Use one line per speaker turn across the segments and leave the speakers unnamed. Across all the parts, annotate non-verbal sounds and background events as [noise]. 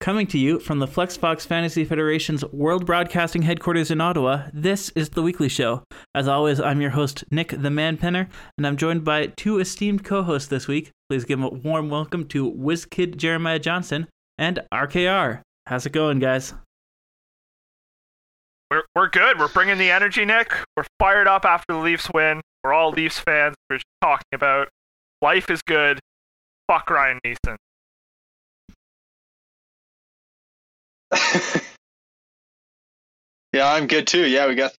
Coming to you from the FlexFox Fantasy Federation's World Broadcasting headquarters in Ottawa, this is The Weekly Show. As always, I'm your host, Nick the Man Penner, and I'm joined by two esteemed co hosts this week. Please give a warm welcome to WizKid Jeremiah Johnson and RKR. How's it going, guys?
We're, we're good. We're bringing the energy, Nick. We're fired up after the Leafs win. We're all Leafs fans. We're just talking about life is good. Fuck Ryan Neeson. [laughs]
yeah, I'm good too. Yeah, we got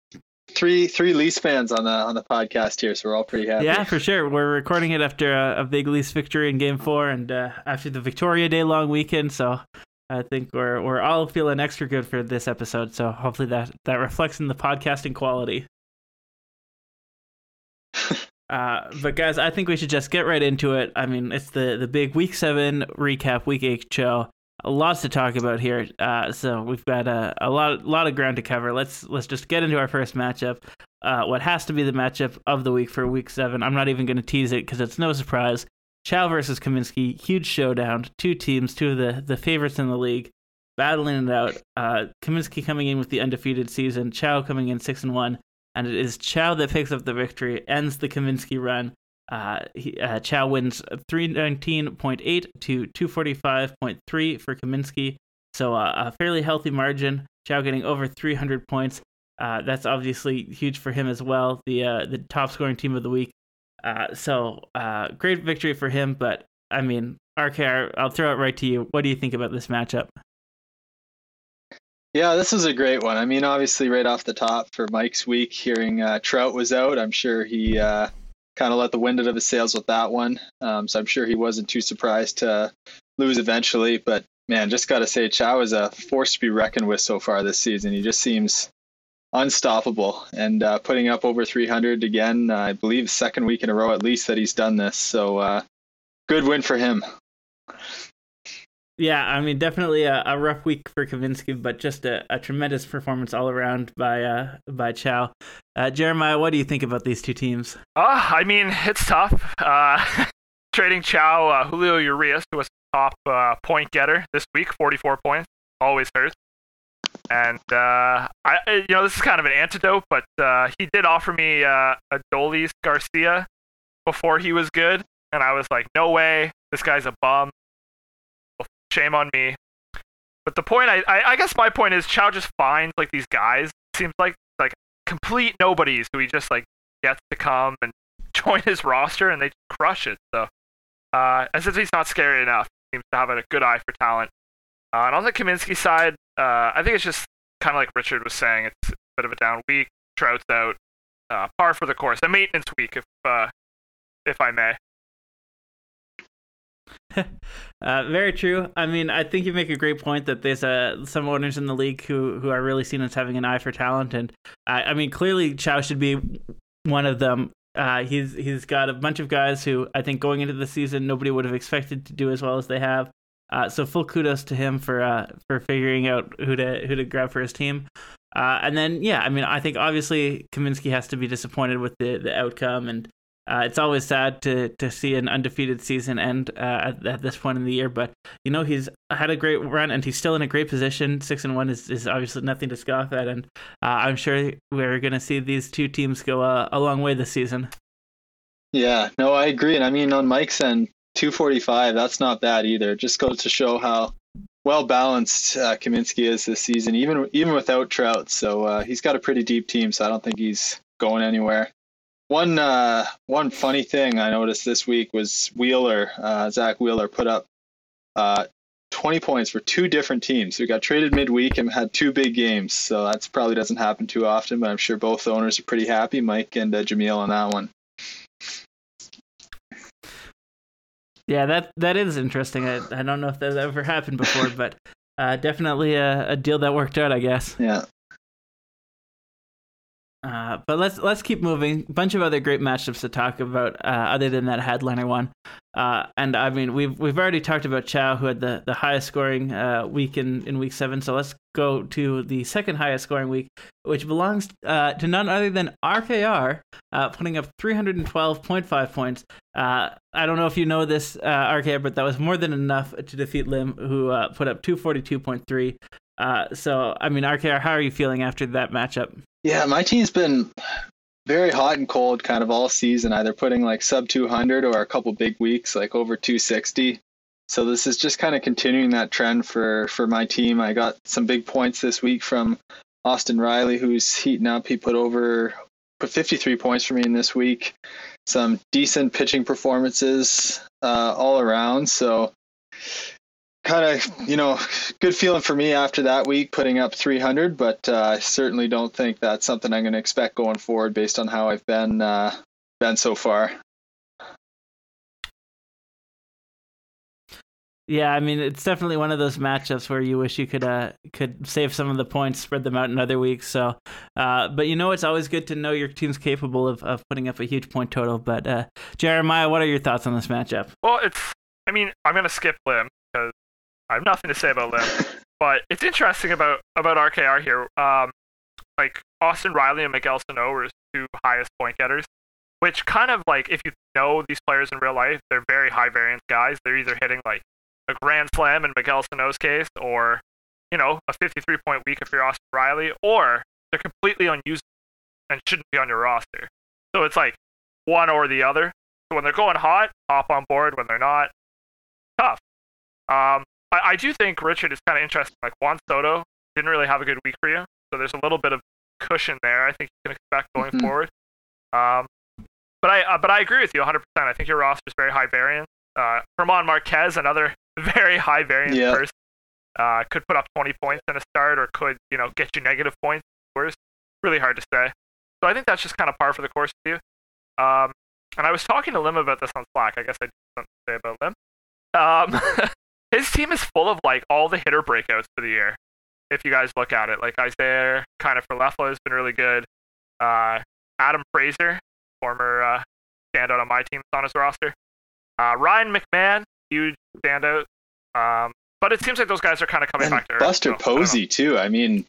three three Leafs fans on the on the podcast here, so we're all pretty happy.
Yeah, for sure. We're recording it after a, a big Leafs victory in Game Four, and uh, after the Victoria Day long weekend. So I think we're we're all feeling extra good for this episode. So hopefully that that reflects in the podcasting quality. [laughs] Uh, but guys, I think we should just get right into it. I mean, it's the the big week seven recap, week eight show lots to talk about here. Uh, so we've got a, a lot lot of ground to cover. Let's let's just get into our first matchup. Uh, what has to be the matchup of the week for week seven. I'm not even going to tease it because it's no surprise. Chow versus Kaminsky, huge showdown. Two teams, two of the, the favorites in the league, battling it out. Uh, Kaminsky coming in with the undefeated season, Chow coming in six and one, and it is Chow that picks up the victory, ends the Kaminsky run. Uh, he, uh, Chow wins 319.8 to 245.3 for Kaminsky. So uh, a fairly healthy margin. Chow getting over 300 points. Uh, that's obviously huge for him as well. The uh, the top scoring team of the week. Uh, so great victory for him. But I mean, RKR, I'll throw it right to you. What do you think about this matchup?
Yeah, this is a great one. I mean, obviously, right off the top for Mike's week, hearing Trout was out, I'm sure he kind of let the wind out of his sails with that one. Um, so I'm sure he wasn't too surprised to lose eventually. But man, just got to say, Chow is a force to be reckoned with so far this season. He just seems unstoppable and uh, putting up over 300 again. Uh, I believe second week in a row at least that he's done this. So uh, good win for him.
Yeah, I mean, definitely a, a rough week for Kaminsky, but just a, a, tremendous performance all around by uh, by Chow. Uh, Jeremiah, what do you think about these two teams?
Uh, I mean, it's tough. Uh, [laughs] trading Chow, uh, Julio Urias, was top uh, point getter this week, 44 points, always hurts. And uh, I, you know, this is kind of an antidote, but uh, he did offer me uh, Adolis Garcia before he was good, and I was like, no way, this guy's a bum. Shame on me. But the point, I, I, I guess my point is, Chow just finds like these guys. Seems like like complete nobodies who he just like gets to come and [laughs] join his roster, and they crush it. So, uh, since he's not scary enough, seems to have a good eye for talent. Uh, and on the Kaminsky side, uh, I think it's just kind of like Richard was saying, it's a bit of a down week. Trout's out, uh, par for the course, a maintenance week, if uh, if I may. [laughs]
uh, very true. I mean, I think you make a great point that there's uh, some owners in the league who, who are really seen as having an eye for talent, and I, I mean, clearly Chow should be one of them. Uh, he's he's got a bunch of guys who I think going into the season nobody would have expected to do as well as they have. Uh, so full kudos to him for uh, for figuring out who to who to grab for his team. Uh, and then yeah, I mean I think obviously Kaminsky has to be disappointed with the the outcome, and uh, it's always sad to to see an undefeated season end uh, at, at, this point in the year, but you know he's had a great run and he's still in a great position. Six and one is, is obviously nothing to scoff at, and uh, I'm sure we're going to see these two teams go uh, a long way this season.
Yeah, no, I agree, and I mean on Mike's end, 245, that's not bad either. It just goes to show how well balanced uh, Kaminsky is this season, even even without Trout. So uh, he's got a pretty deep team, so I don't think he's going anywhere. One uh, one funny thing I noticed this week was Wheeler, uh, Zack Wheeler, put up uh, 20 points for two different teams. We got traded midweek and had two big games, so that's probably doesn't happen too often. But I'm sure both owners are pretty happy, Mike and uh, Jameel, on that one.
Yeah, that that is interesting. I, I don't know if that ever happened before, but uh, definitely a, a deal that worked out, I guess.
Yeah.
Uh, but let's let's keep moving. A bunch of other great matchups to talk about, uh, other than that headliner one. Uh, and I mean, we've we've already talked about Chow, who had the, the highest scoring uh, week in, in week seven. So let's go to the second highest scoring week, which belongs uh, to none other than RKR, putting up 312.5 points. I don't know if you know this, RKR, but that was more than enough to defeat Lim, who put up 242.3. Uh, so, I mean, RKR, how are you feeling after that matchup?
Yeah, my team's been very hot and cold kind of all season, either putting like sub 200 or a couple big weeks like over 260. So this is just kind of continuing that trend for for my team. I got some big points this week from Austin Riley, who's heating up. He put over put 53 points for me in this week. Some decent pitching performances uh, all around. So kind of, you know, good feeling for me after that week putting up 300, but uh, I certainly don't think that's something I'm going to expect going forward based on how I've been uh, been so far.
Yeah, I mean it's definitely one of those matchups where you wish you could uh could save some of the points, spread them out in other weeks. So, uh, but you know it's always good to know your team's capable of, of putting up a huge point total. But uh, Jeremiah, what are your thoughts on this matchup?
Well, it's I mean I'm gonna skip Lim because I have nothing to say about Lim, [laughs] but it's interesting about about RKR here. Um, like Austin Riley and Miguel Sano were his two highest point getters, which kind of like if you know these players in real life, they're very high variance guys. They're either hitting like a grand slam in Miguel Sano's case, or you know a 53 point week if you're Austin Riley, or they're completely unusable and shouldn't be on your roster. So it's like one or the other. So when they're going hot, hop on board. When they're not, tough. Um, I, I do think Richard is kind of interesting. Like Juan Soto didn't really have a good week for you, so there's a little bit of cushion there. I think you can expect going mm-hmm. forward. Um, but I uh, but I agree with you 100. percent I think your roster is very high variance. Uh, German Marquez, another [laughs] very high variance yep. person, uh, could put up 20 points in a start, or could you know get you negative points. Worse, really hard to say. So I think that's just kind of par for the course for you. Um, and I was talking to Lim about this on Slack. I guess I did something to say about Lim. Um, [laughs] his team is full of like all the hitter breakouts for the year. If you guys look at it, like Isaiah kind of for Leflo has been really good. Uh, Adam Frazier, former uh, standout on my team, is on his roster. Uh, Ryan McMahon, huge standout. Um, but it seems like those guys are kind of coming
and
back to
Buster
earth,
Posey too. I mean,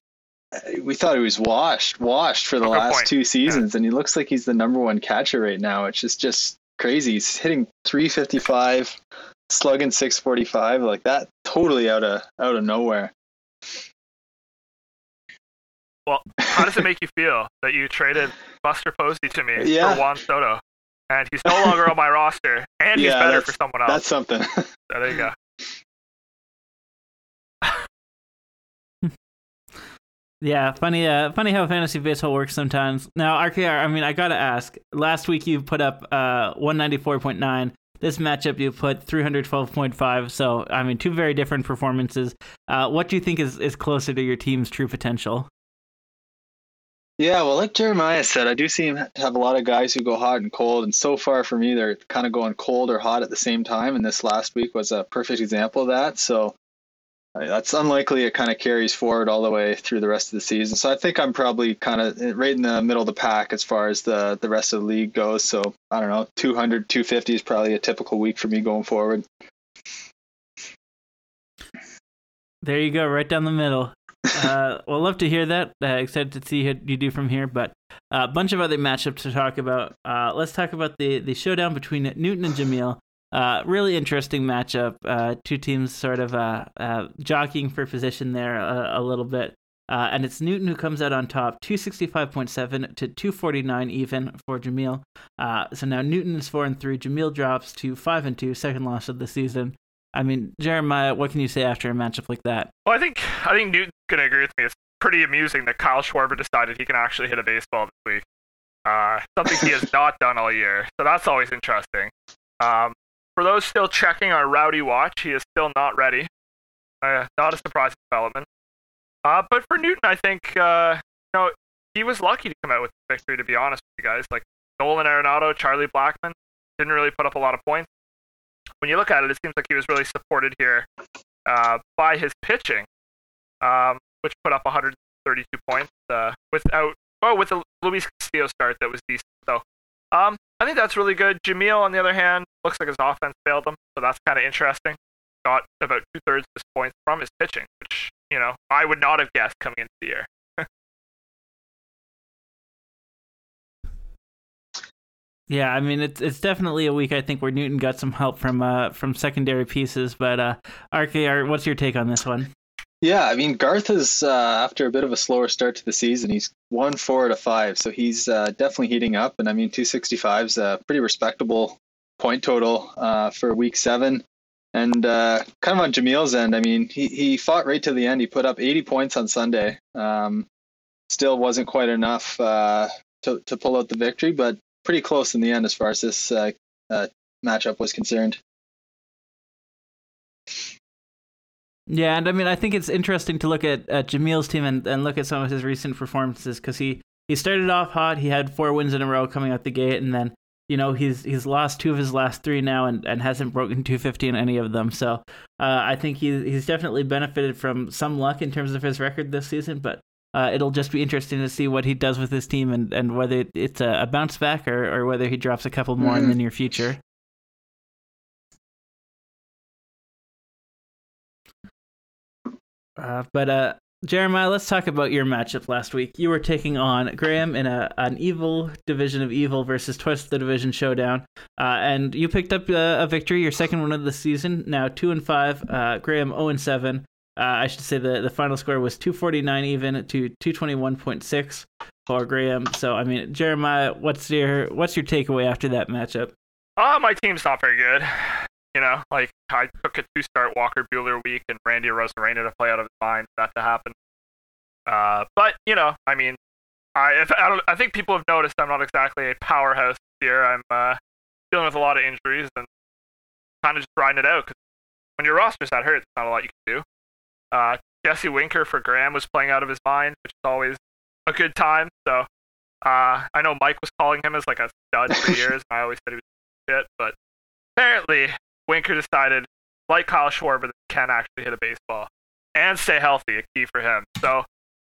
we thought he was washed, washed for the oh, last point. two seasons, yeah. and he looks like he's the number one catcher right now. It's just just crazy. He's hitting 355 slugging 645 like that totally out of out of nowhere
well how does it make [laughs] you feel that you traded buster posey to me
yeah.
for juan soto and he's no longer on my [laughs] roster and yeah, he's better for someone else
that's something
so [laughs] there you go
Yeah, funny, uh, funny how fantasy baseball works sometimes. Now, RKR, I mean, I gotta ask. Last week you put up uh, 194.9. This matchup, you put 312.5. So, I mean, two very different performances. Uh, what do you think is, is closer to your team's true potential?
Yeah, well, like Jeremiah said, I do seem to have a lot of guys who go hot and cold. And so far for me, they're kind of going cold or hot at the same time. And this last week was a perfect example of that. So that's unlikely it kind of carries forward all the way through the rest of the season. So I think I'm probably kind of right in the middle of the pack as far as the the rest of the league goes. So I don't know, 200, 250 is probably a typical week for me going forward.
There you go, right down the middle. uh, [laughs] well, love to hear that. Uh, excited to see what you do from here. But a uh, bunch of other matchups to talk about. Uh, let's talk about the the showdown between Newton and Jamil. Uh, really interesting matchup. Uh, two teams sort of uh, uh jockeying for position there a, a little bit. Uh, and it's Newton who comes out on top, 265.7 to 249 even for Jamil. Uh, so now Newton is 4 and 3. Jamil drops to 5 and 2, second loss of the season. I mean, Jeremiah, what can you say after a matchup like that?
Well, I think I think Newton's gonna agree with me. It's pretty amusing that Kyle Schwarber decided he can actually hit a baseball this week. something he has [laughs] not done all year. So that's always interesting. Um, for those still checking our Rowdy watch, he is still not ready. Uh, not a surprising development. Uh, but for Newton, I think uh, you know he was lucky to come out with the victory. To be honest with you guys, like Nolan Arenado, Charlie Blackmon didn't really put up a lot of points. When you look at it, it seems like he was really supported here uh, by his pitching, um, which put up 132 points uh, without oh, with the Luis Castillo start that was decent. So, um, I think that's really good. Jameel, on the other hand, looks like his offense failed him, so that's kind of interesting. Got about two thirds of his points from his pitching, which you know I would not have guessed coming into the year. [laughs]
Yeah, I mean it's it's definitely a week I think where Newton got some help from uh from secondary pieces, but uh what's your take on this one?
Yeah, I mean Garth is uh, after a bit of a slower start to the season. He's one four out of five, so he's uh, definitely heating up. And I mean, two sixty five is a pretty respectable point total uh, for week seven. And uh, kind of on Jamil's end, I mean, he, he fought right to the end. He put up 80 points on Sunday. Um, still wasn't quite enough uh, to to pull out the victory, but pretty close in the end as far as this uh, matchup was concerned.
Yeah, and I mean, I think it's interesting to look at, at Jamil's team and, and look at some of his recent performances because he, he started off hot. He had four wins in a row coming out the gate, and then you know he's he's lost two of his last three now and, and hasn't broken [laughs] 250 in any of them. So uh, I think he, he's definitely benefited from some luck in terms of his record this season. But uh, it'll just be interesting to see what he does with his team and, and whether it's a, a bounce back or, or whether he drops a couple more mm-hmm. in the near future. Uh, but uh, Jeremiah, let's talk about your matchup last week. You were taking on Graham in a an evil division of evil versus Twist the division showdown, uh, and you picked up a, a, victory, your second one of the season. Now two and five. Uh, Graham zero and seven. Uh, I should say the, the final score was 249 even to 221.6 for Graham. So I mean, Jeremiah, what's your what's your takeaway after that matchup?
Uh, my team's not very good. You know, like I took a two start Walker Buehler week and Randy Arozarena to play out of his mind for that to happen. Uh, but you know, I mean, I if, I, don't, I think people have noticed I'm not exactly a powerhouse here. I'm uh, dealing with a lot of injuries and kind of just grinding it out. Cause when your roster's that hurt, there's not a lot you can do. Uh, Jesse Winker for Graham was playing out of his mind, which is always a good time. So uh, I know Mike was calling him as like a stud for [laughs] years, and I always said he was shit. But apparently, Winker decided, like Kyle Schwarber, that he can actually hit a baseball and stay healthy, a key for him. So,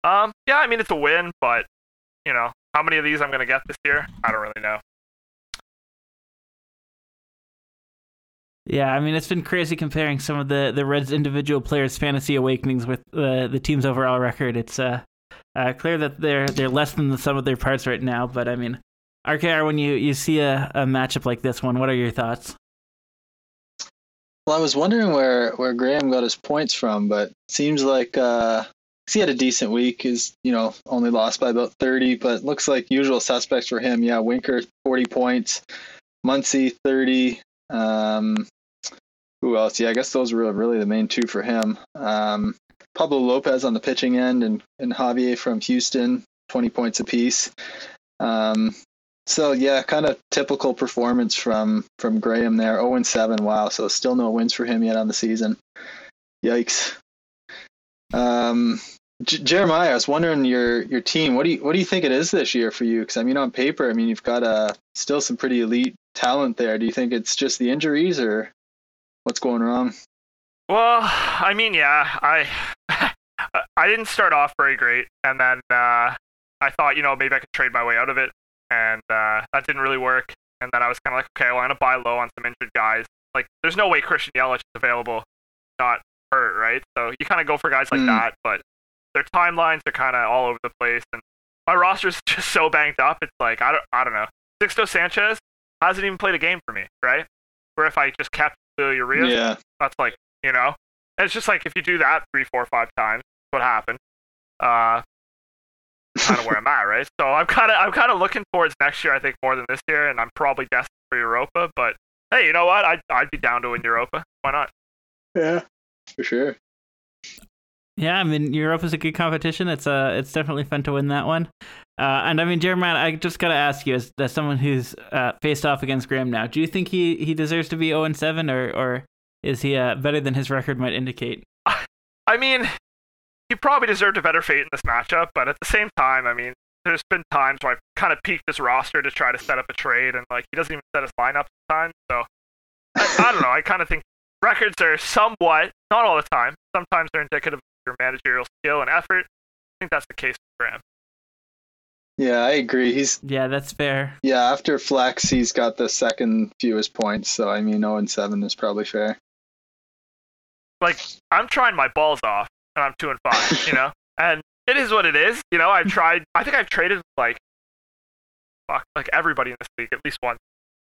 um, yeah, I mean it's a win, but you know how many of these I'm gonna get this year, I don't really know.
Yeah, I mean it's been crazy comparing some of the the Reds' individual players' fantasy awakenings with uh, the team's overall record. It's uh, uh, clear that they're they're less than the sum of their parts right now. But I mean, RKR, when you you see a, a matchup like this one, what are your thoughts?
Well, I was wondering where where Graham got his points from, but seems like uh, he had a decent week. Is you know only lost by about thirty, but looks like usual suspects for him. Yeah, Winker forty points, Muncy thirty. Um, who else? Yeah, I guess those were really the main two for him. Um, Pablo Lopez on the pitching end and, and Javier from Houston, 20 points apiece. Um, so yeah, kind of typical performance from from Graham there. 0 and 7. Wow. So still no wins for him yet on the season. Yikes. Um, J- Jeremiah, I was wondering your your team. What do you what do you think it is this year for you? Because I mean, on paper, I mean, you've got uh, still some pretty elite talent there. Do you think it's just the injuries, or what's going wrong?
Well, I mean, yeah, I [laughs] I didn't start off very great, and then uh, I thought, you know, maybe I could trade my way out of it, and uh, that didn't really work. And then I was kind of like, okay, well, I'm gonna buy low on some injured guys. Like, there's no way Christian Yelich is available, not hurt, right? So you kind of go for guys like mm. that, but their timelines are kind of all over the place, and my roster's [laughs] just so banged up. It's like I don't, I don't know. Sixto Sanchez hasn't even played a game for me, right? Where if I just kept Urias. Yeah. That's like, you know, and it's just like if you do that three, four, five times, what happened? Uh, kind of where I'm at, right? So I'm kind of I'm kind of looking towards next year. I think more than this year, and I'm probably destined for Europa. But hey, you know what? I'd I'd be down to win Europa. Why not?
Yeah, for sure.
Yeah, I mean Europa is a good competition. It's uh it's definitely fun to win that one. Uh, and I mean Jeremiah, I just gotta ask you, as, as someone who's uh, faced off against Graham now, do you think he, he deserves to be 0 7 or or is he uh, better than his record might indicate?
I mean, he probably deserved a better fate in this matchup, but at the same time, I mean, there's been times where I've kind of peeked his roster to try to set up a trade, and like he doesn't even set his lineup sometimes. So I, I don't know. I kind of think records are somewhat, not all the time. Sometimes they're indicative of your managerial skill and effort. I think that's the case with Graham.
Yeah, I agree. He's
Yeah, that's fair.
yeah after flex, he's got the second fewest points. So I mean, 0 and seven is probably fair.
Like I'm trying my balls off, and I'm two and five. [laughs] you know, and it is what it is. You know, I've tried. I think I've traded like fuck, like everybody in this league at least once,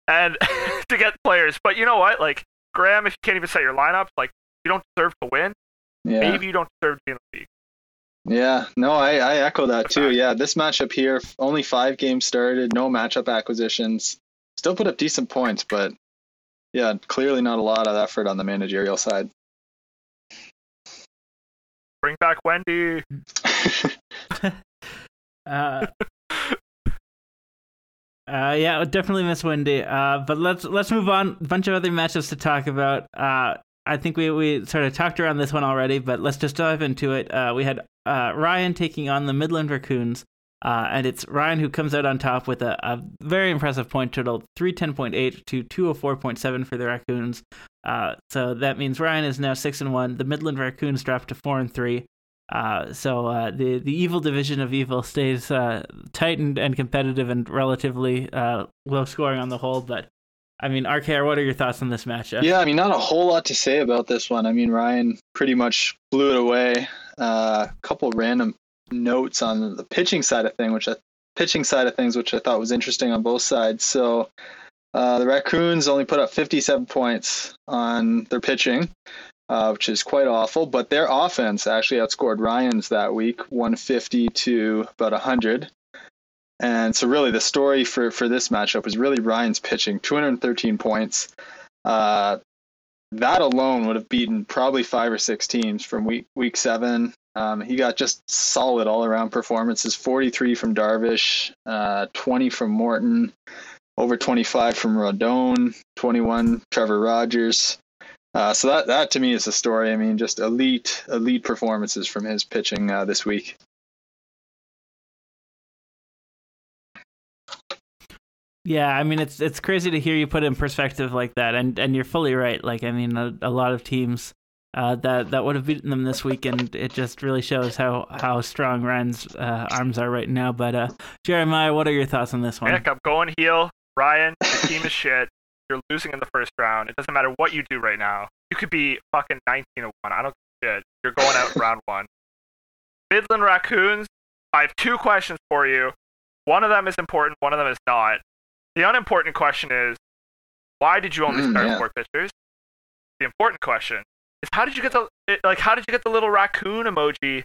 and [laughs] to get players. But you know what? Like Graham, if you can't even set your lineup, like you don't deserve to win.
Yeah.
Maybe you don't deserve to be in the league.
Yeah, no, I, I echo that too. Yeah, this matchup here, only five games started, no matchup acquisitions. Still put up decent points, but yeah, clearly not a lot of effort on the managerial side.
Bring back Wendy. [laughs]
Uh, uh, yeah, I definitely miss Wendy. Uh, but let's let's move on. A bunch of other matchups to talk about. Uh, I think we, we sort of talked around this one already, but let's just dive into it. Uh, we had uh, Ryan taking on the Midland Raccoons, uh, and it's Ryan who comes out on top with a, a very impressive point total 310.8 to 204.7 for the Raccoons. Uh, so that means Ryan is now 6 and 1. The Midland Raccoons dropped to 4 and 3. Uh, so uh, the the evil division of evil stays uh, tight and, competitive and relatively uh, low scoring on the whole. But I mean, RKR, what are your thoughts on this matchup?
Yeah, I mean, not a whole lot to say about this one. I mean, Ryan pretty much blew it away. A uh, couple random notes on the pitching side of thing, which I, pitching side of things, which I thought was interesting on both sides. So uh, the Raccoons only put up 57 points on their pitching, uh, which is quite awful. But their offense actually outscored Ryan's that week, 150 to about 100. And so, really, the story for, for this matchup was really Ryan's pitching 213 points. Uh, that alone would have beaten probably five or six teams from week week seven. Um, he got just solid all around performances 43 from Darvish, uh, 20 from Morton, over 25 from Rodon, 21 Trevor Rogers. Uh, so that that to me is the story. I mean, just elite elite performances from his pitching uh, this week.
Yeah, I mean it's it's crazy to hear you put it in perspective like that, and and you're fully right. Like I mean, a, a lot of teams uh, that that would have beaten them this week, and It just really shows how how strong Ryan's uh, arms are right now. But uh, Jeremiah, what are your thoughts on this one?
Nick, I'm going heel. Ryan, the team is [laughs] shit. You're losing in the first round. It doesn't matter what you do right now. You could be fucking 19 1. I don't give a shit. You're going out in round [laughs] one. Midland Raccoons, I have two questions for you. One of them is important, one of them is not. The unimportant question is why did you only
Mm,
start
yeah.
four pitchers? The important question is how did you get the eh, like how did you get the little raccoon emoji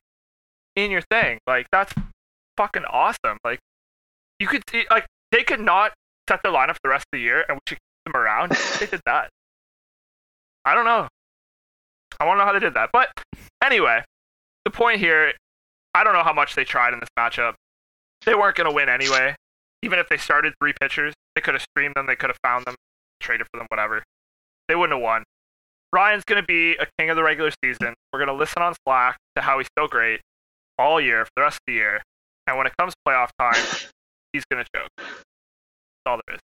in your thing? Like that's fucking awesome. Like you could see like they could not set their lineup for the rest of the year and we should keep them around. [laughs] they did that. I don't know. I want to know how they did that. But anyway, the point here, I don't know how much they tried in this matchup. They weren't going to win anyway. Even if they started three pitchers, they could have streamed them, they could have found them, traded for them, whatever. They wouldn't have won. Ryan's going to be a king of the regular season. We're going to listen on Slack to how he's so great all year for the rest of the year. And when it comes playoff time, [laughs] he's going to choke. That's all there is.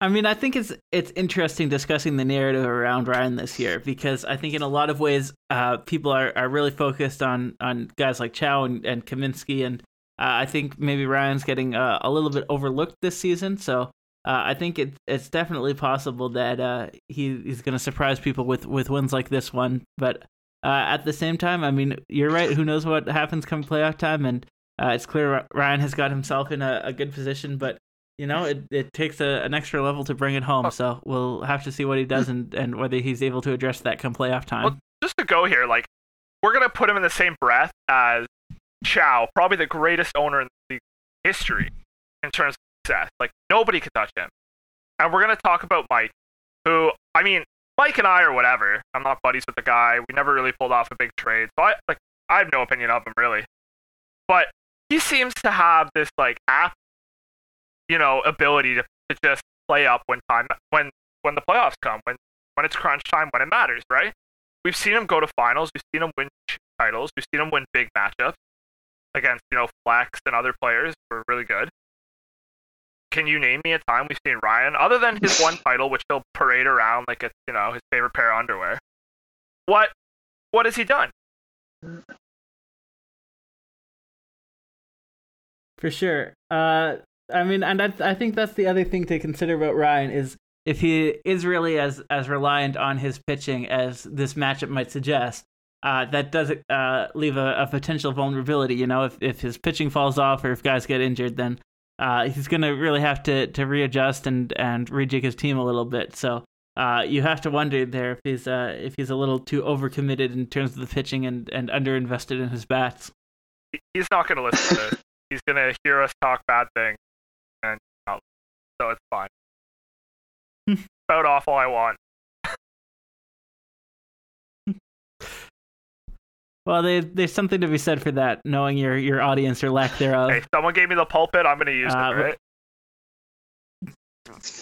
I mean, I think it's it's interesting discussing the narrative around Ryan this year because I think in a lot of ways, uh, people are, are really focused on on guys like Chow and, and Kaminsky, and uh, I think maybe Ryan's getting uh, a little bit overlooked this season. So uh, I think it, it's definitely possible that uh, he he's going to surprise people with with wins like this one. But uh, at the same time, I mean, you're right. Who knows what happens come playoff time? And uh, it's clear Ryan has got himself in a, a good position, but you know, it, it takes a, an extra level to bring it home. So we'll have to see what he does and, and whether he's able to address that come playoff time.
Well, just to go here, like we're gonna put him in the same breath as Chow, probably the greatest owner in the history in terms of Like nobody could touch him. And we're gonna talk about Mike, who I mean, Mike and I are whatever. I'm not buddies with the guy. We never really pulled off a big trade, so I like I have no opinion of him really. But he seems to have this like app, you know, ability to, to just play up when time when when the playoffs come, when when it's crunch time, when it matters, right? We've seen him go to finals. We've seen him win titles. We've seen him win big matchups against, you know, Flex and other players who are really good. Can you name me a time we've seen Ryan, other than his one [laughs] title, which he'll parade around like it's, you know, his favorite pair of underwear? What what has he done?
For sure. Uh, I mean, and that's, I think that's the other thing to consider about Ryan is if he is really as as reliant on his pitching as this matchup might suggest. Uh, that does uh, leave a, a, potential vulnerability. You know, if, if his pitching falls off or if guys get injured, then uh, he's going to really have to, to readjust and, and rejig his team a little bit. So uh, you have to wonder there if he's uh, if he's a little too overcommitted in terms of the pitching and, and underinvested in his bats.
He's not going to listen to this. [laughs] He's going to hear us talk bad things, and so it's fine. [laughs] About awful I want.
Well, they, there's something to be said for that, knowing your, your audience or lack thereof.
Hey, someone gave me the pulpit. I'm going to use uh, it, right?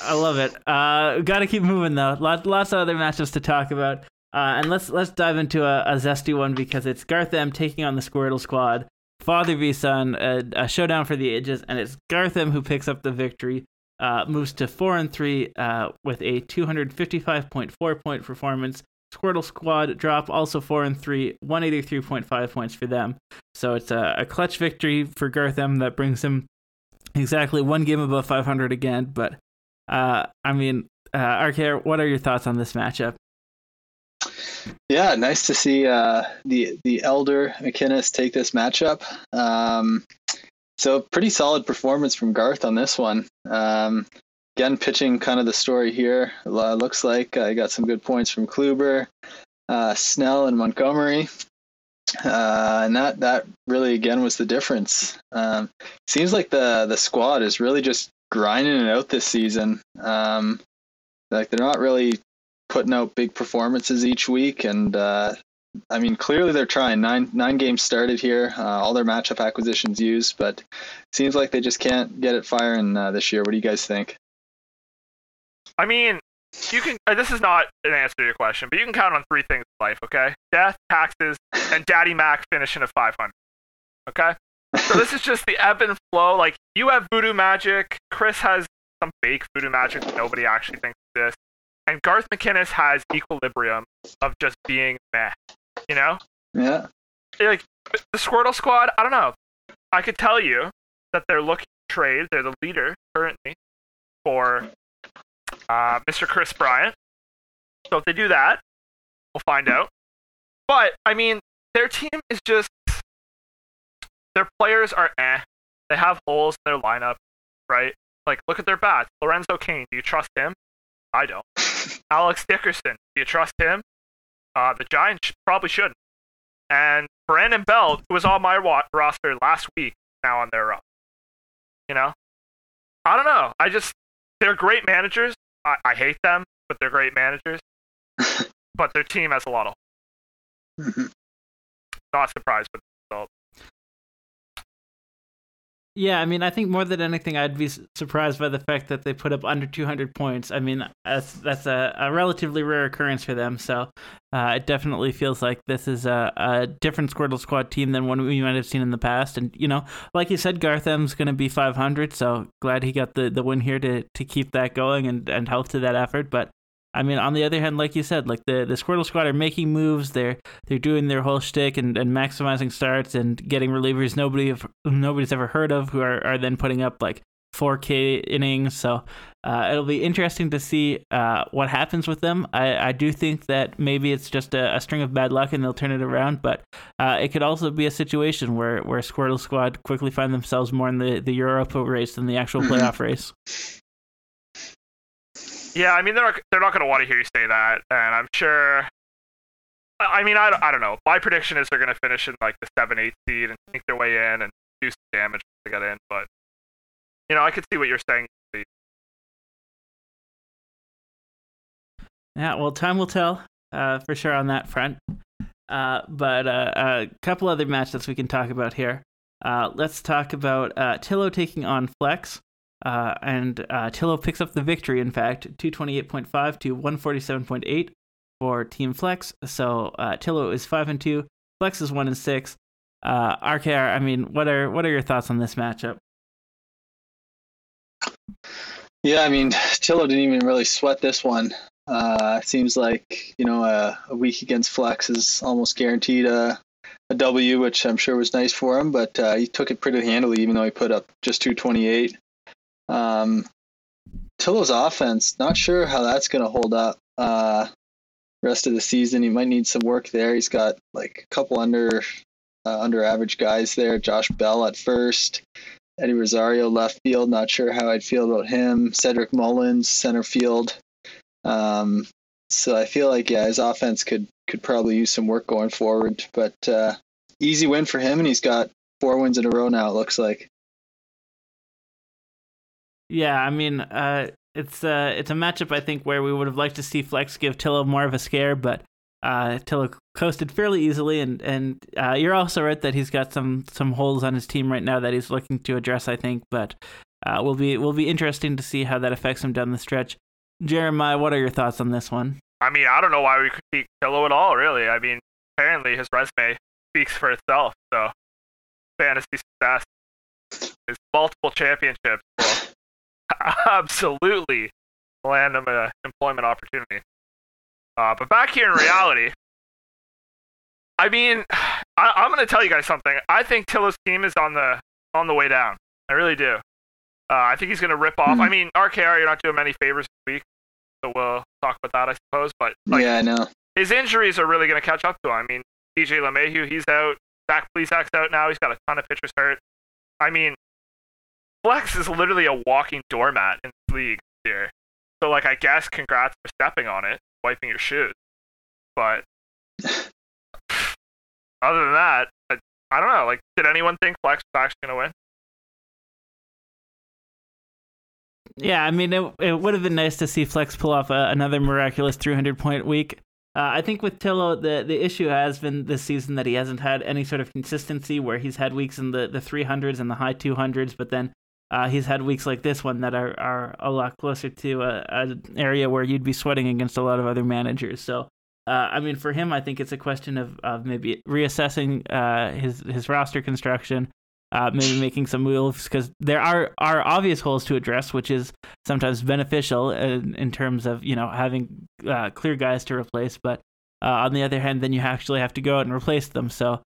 I love it. Uh, Got to keep moving though. Lots, lots of other matches to talk about. Uh, and let's let's dive into a, a, zesty one because it's Garth M taking on the Squirtle Squad, father v son, a, a, showdown for the ages, and it's Garth M who picks up the victory. Uh, moves to four and three uh, with a 255.4 point performance. Squirtle Squad drop also four and three, 183.5 points for them. So it's a, a clutch victory for Garth M that brings him exactly one game above 500 again. But uh, I mean, uh, what are your thoughts on this matchup?
Yeah, nice to see uh, the the elder McInnes take this matchup. Um, so pretty solid performance from Garth on this one. Um, again, pitching kind of the story here. Uh, looks like I got some good points from Kluber, uh, Snell, and Montgomery. Uh, and that that really again was the difference. Um, seems like the the squad is really just grinding it out this season. Um, like they're not really putting out big performances each week, and uh, I mean clearly they're trying. Nine nine games started here, uh, all their matchup acquisitions used, but seems like they just can't get it firing uh, this year. What do you guys think?
I mean, you can. Uh, this is not an answer to your question, but you can count on three things in life. Okay, death, taxes, and Daddy Mac finishing at 500. Okay, so this is just the ebb and flow. Like you have voodoo magic. Chris has some fake voodoo magic that nobody actually thinks exists. And Garth McInnes has equilibrium of just being meh. You know?
Yeah.
Like the Squirtle Squad. I don't know. I could tell you that they're looking to trade. They're the leader currently for uh, Mr. Kris Bryant. So if they do that, we'll find out. But I mean, their team is just their players are eh. They have holes in their lineup, right? Like, look at their bats. Lorenzo Cain, do you trust him? I don't. [laughs] Alex Dickerson, do you trust him? Uh, the Giants probably shouldn't. And Brandon Belt, who was on my wa- roster last week, now on their roster. You know? I don't know. I just, they're great managers. I, I hate them, but they're great managers. [laughs] but their team has a lot of. Mm-hmm. Not surprised with the result.
Yeah, I mean, I think more than anything, I'd be surprised by the fact that they put up under 200 points. I mean, that's that's a, a relatively rare occurrence for them. So uh, it definitely feels like this is a, a, different Squirtle Squad team than one we might have seen in the past. And you know, like you said, Garth M's going to be 500. So glad he got the, the win here to to keep that going and and help to that effort. But I mean, on the other hand, like you said, like the, the Squirtle Squad are making moves. They're they're doing their whole shtick and, and maximizing starts and getting relievers nobody have, nobody's ever heard of who are, are then putting up like 4K innings. So uh, it'll be interesting to see uh, what happens with them. I, I do think that maybe it's just a, a string of bad luck and they'll turn it around, but uh, it could also be a situation where, where Squirtle Squad quickly find themselves more in the, the Europa race than the actual playoff [laughs] race.
Yeah, I mean they're not, they're not going to want to hear you say that, and I'm sure. I mean, I, I don't know. My prediction is they're going to finish in like the seven, eight seed and sneak their way in and do some damage to get in. But you know, I could see what you're saying.
Yeah, well, time will tell uh, for sure on that front. Uh, but uh, a couple other matchups we can talk about here. Uh, let's talk about uh, Tillo taking on Flex. Uh, and uh, Tillo picks up the victory, in fact, 228.5 to 147.8 for Team Flex. So uh, Tillo is 5 and 2, Flex is 1 and 6. Uh, RKR, I mean, what are what are your thoughts on this matchup?
Yeah, I mean, Tillo didn't even really sweat this one. Uh, seems like you know a, a, week against Flex is almost guaranteed a, a W, which I'm sure was nice for him, but uh, he took it pretty handily, even though he put up just 228. Um, Tillo's offense, not sure how that's going to hold up uh, rest of the season. He might need some work there. He's got like a couple under uh, under average guys there. Josh Bell at first, Eddie Rosario left field. Not sure how I'd feel about him. Cedric Mullins center field. Um, so I feel like yeah, his offense could could probably use some work going forward. But uh, easy win for him, and he's got four wins in a row now. It looks like.
Yeah, I mean, uh, it's uh, it's a matchup I think where we would have liked to see Flex give Tillo more of a scare, but uh, Tillo coasted fairly easily, and and uh, you're also right that he's got some some holes on his team right now that he's looking to address. I think, but uh, will be will be interesting to see how that affects him down the stretch. Jeremiah, what are your thoughts on this one?
I mean, I don't know why we could critique Tillo at all, really. I mean, apparently his resume speaks for itself. So, fantasy success, his multiple championships [laughs] absolutely land him an employment opportunity. Uh, but back here in [laughs] reality, I mean, [sighs] I, am going to tell you guys something. I think Tillo's team is on the on the way down. I really do. Uh, I think he's going to rip off. Mm-hmm. I mean, RKR, you're not doing many favors this week, so we'll talk about that, I suppose. But
like, yeah, I know
his injuries are really going to catch up to him. I mean, DJ LeMahieu, he's out. Zach Plesac's out now. He's got a ton of pitchers hurt. I mean, Flex is literally a walking doormat in this league here. So, like, I guess congrats for stepping on it, wiping your shoes. But [sighs] other than that, I, I don't know. Like, did anyone think Flex was actually going to win?
Yeah, I mean, it, it would have been nice to see Flex pull off a, another miraculous 300 point week. Uh, I think with Tillo, the, the issue has been this season that he hasn't had any sort of consistency where he's had weeks in the, the 300s and the high 200s, but then uh, he's had weeks like this one that are, are a lot closer to an area where you'd be sweating against a lot of other managers. So, uh, I mean, for him, I think it's a question of, of maybe reassessing uh, his his roster construction, uh, maybe making some moves because there are are obvious holes to address, which is sometimes beneficial in, in terms of you know having uh, clear guys to replace. But uh, on the other hand, then you actually have to go out and replace them. So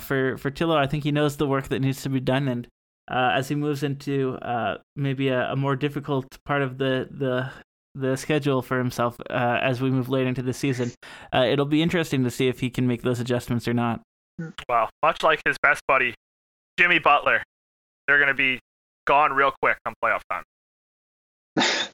for for Tillo, I think he knows the work that needs to be done, and uh, as he moves into uh, maybe a, a, more difficult part of the the the schedule for himself as we move later into the season, it'll be interesting to see if he can make those adjustments or not.
Well, much like his best buddy Jimmy Butler, they're going to be gone real quick come playoff time. [laughs]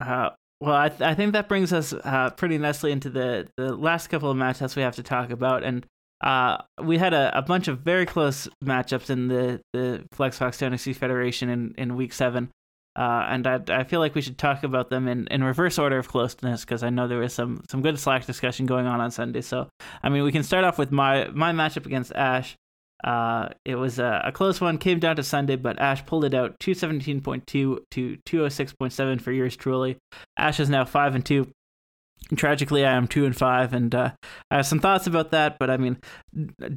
uh, well, I, th- I think that brings us uh, pretty nicely into the, the last couple of matchups we have to talk about. And uh, we had a, a bunch of very close matchups in the, the Flex Fox Fantasy Federation in, in week seven. Uh, and I, I feel like we should talk about them in, in reverse order of closeness because I know there was some some good Slack discussion going on on Sunday. So I mean, we can start off with my my matchup against Ash. Uh, it was a, a, close one, came down to Sunday, but Ash pulled it out 217.2 to 206.7 for yours truly. Ash is now 5 and 2. And tragically, I am 2 and 5, and uh, I have some thoughts about that, but I mean,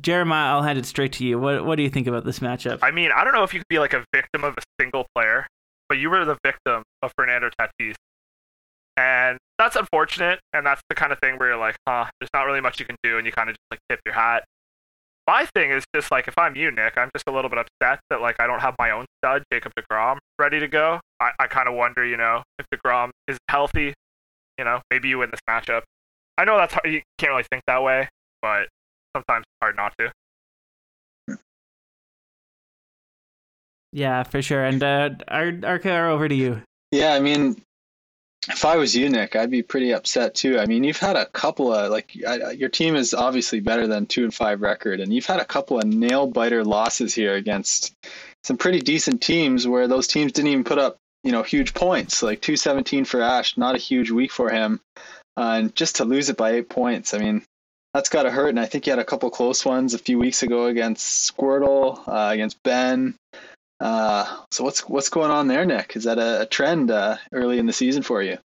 Jeremiah, I'll hand it straight to you. What, what do you think about this matchup?
I mean, I don't know if you could be like a victim of a single player but you were the victim of Fernando Tatis. And that's unfortunate, and that's the kind of thing where you're like, huh, there's not really much you can do, and you kind of just like tip your hat. My thing is just like, if I'm you, Nick, I'm just a little bit upset that like I don't have my own stud, Jacob DeGrom, ready to go. I, I kind of wonder, you know, if DeGrom is healthy, you know, maybe you win this matchup. I know that's hard, you can't really think that way, but sometimes it's hard not to.
Yeah, for sure. And uh, RKR, over to you.
Yeah, I mean, if I was you, Nick, I'd be pretty upset too. I mean, you've had a couple of like I, your team is obviously better than two and five record, and you've had a couple of nail biter losses here against some pretty decent teams where those teams didn't even put up you know huge points. Like two seventeen for Ash, not a huge week for him, uh, and just to lose it by eight points, I mean. That's got to hurt, and I think you had a couple close ones a few weeks ago against Squirtle, uh, against Ben, uh, so what's what's going on there, Nick? Is that a, a trend uh, early in the season for you?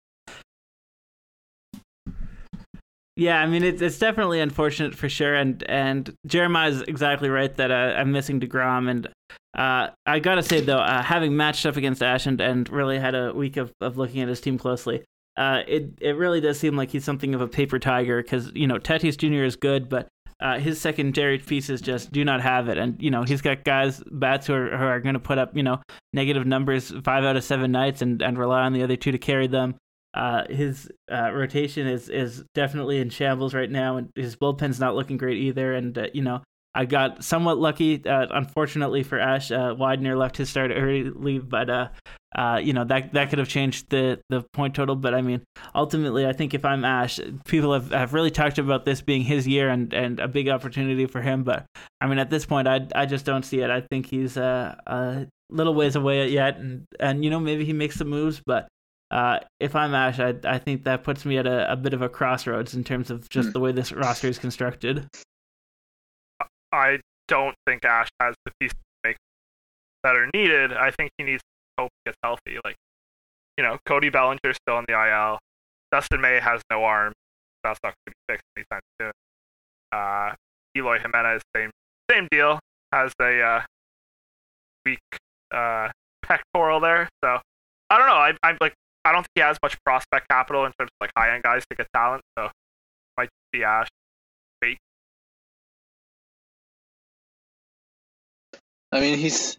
Yeah, I mean it, it's definitely unfortunate for sure, and and Jeremiah is exactly right that uh, I'm missing Degrom, and uh, I gotta say though, uh, having matched up against Ash and, and really had a week of, of looking at his team closely, uh, it it really does seem like he's something of a paper tiger because you know Tatis Jr. is good, but uh, his secondary pieces just do not have it. And you know he's got guys bats who are, who are going to put up you know negative numbers five out of seven nights and, and rely on the other two to carry them. Uh, his uh, rotation is is definitely in shambles right now, and his bullpen's not looking great either. And uh, you know I got somewhat lucky. Uh, unfortunately for Ash, uh, Widener left his start early, but uh, uh, you know that that could have changed the the point total. But I mean, ultimately, I think if I'm Ash, people have, have really talked about this being his year and, and a big opportunity for him. But I mean, at this point, I I just don't see it. I think he's uh, a little ways away yet, and and you know maybe he makes some moves, but. Uh, if I'm Ash, I I think that puts me at a, a bit of a crossroads in terms of just hmm. the way this roster is constructed.
I don't think Ash has the pieces that are needed. I think he needs to hope he gets healthy. Like, you know, Cody Bellinger's still in the IL. Dustin May has no arm. That's not going to be fixed anytime soon. Uh, Eloy Jimenez, same same deal. Has a uh, weak uh, pectoral there. So I don't know. I, I'm like I don't think he has much prospect capital in terms of like high end guys to get talent. So might be Ash.
I mean, he's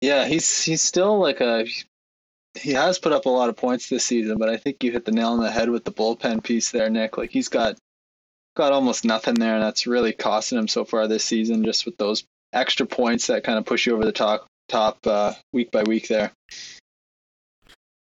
yeah, he's he's still like a he has put up a lot of points this season, but I think you hit the nail on the head with the bullpen piece there, Nick. Like he's got got almost nothing there, and that's really costing him so far this season, just with those extra points that kind of push you over the top top uh, week by week there.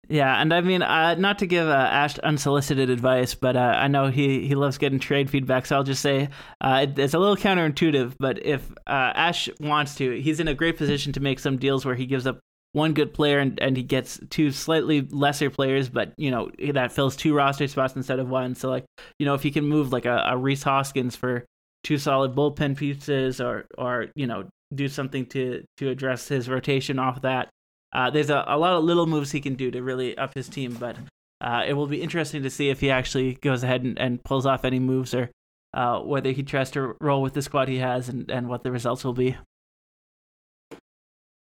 Yeah, and I mean, uh, not to give uh, Ash unsolicited advice, but uh, I know he, he loves getting trade feedback, so I'll just say uh, it, it's a little counterintuitive. But if uh, Ash wants to, he's in a great position to make some deals where he gives up one good player and, and he gets two slightly lesser players, but you know that fills two roster spots instead of one. So like, you know, if he can move like a, a Rhys Hoskins for two solid bullpen pieces, or or you know do something to to address his rotation off that uh, there's a, a lot of little moves he can do to really up his team, but uh, it will be interesting to see if he actually goes ahead and, and pulls off any moves or uh, whether he tries to roll with the squad he has and, and what the results will be.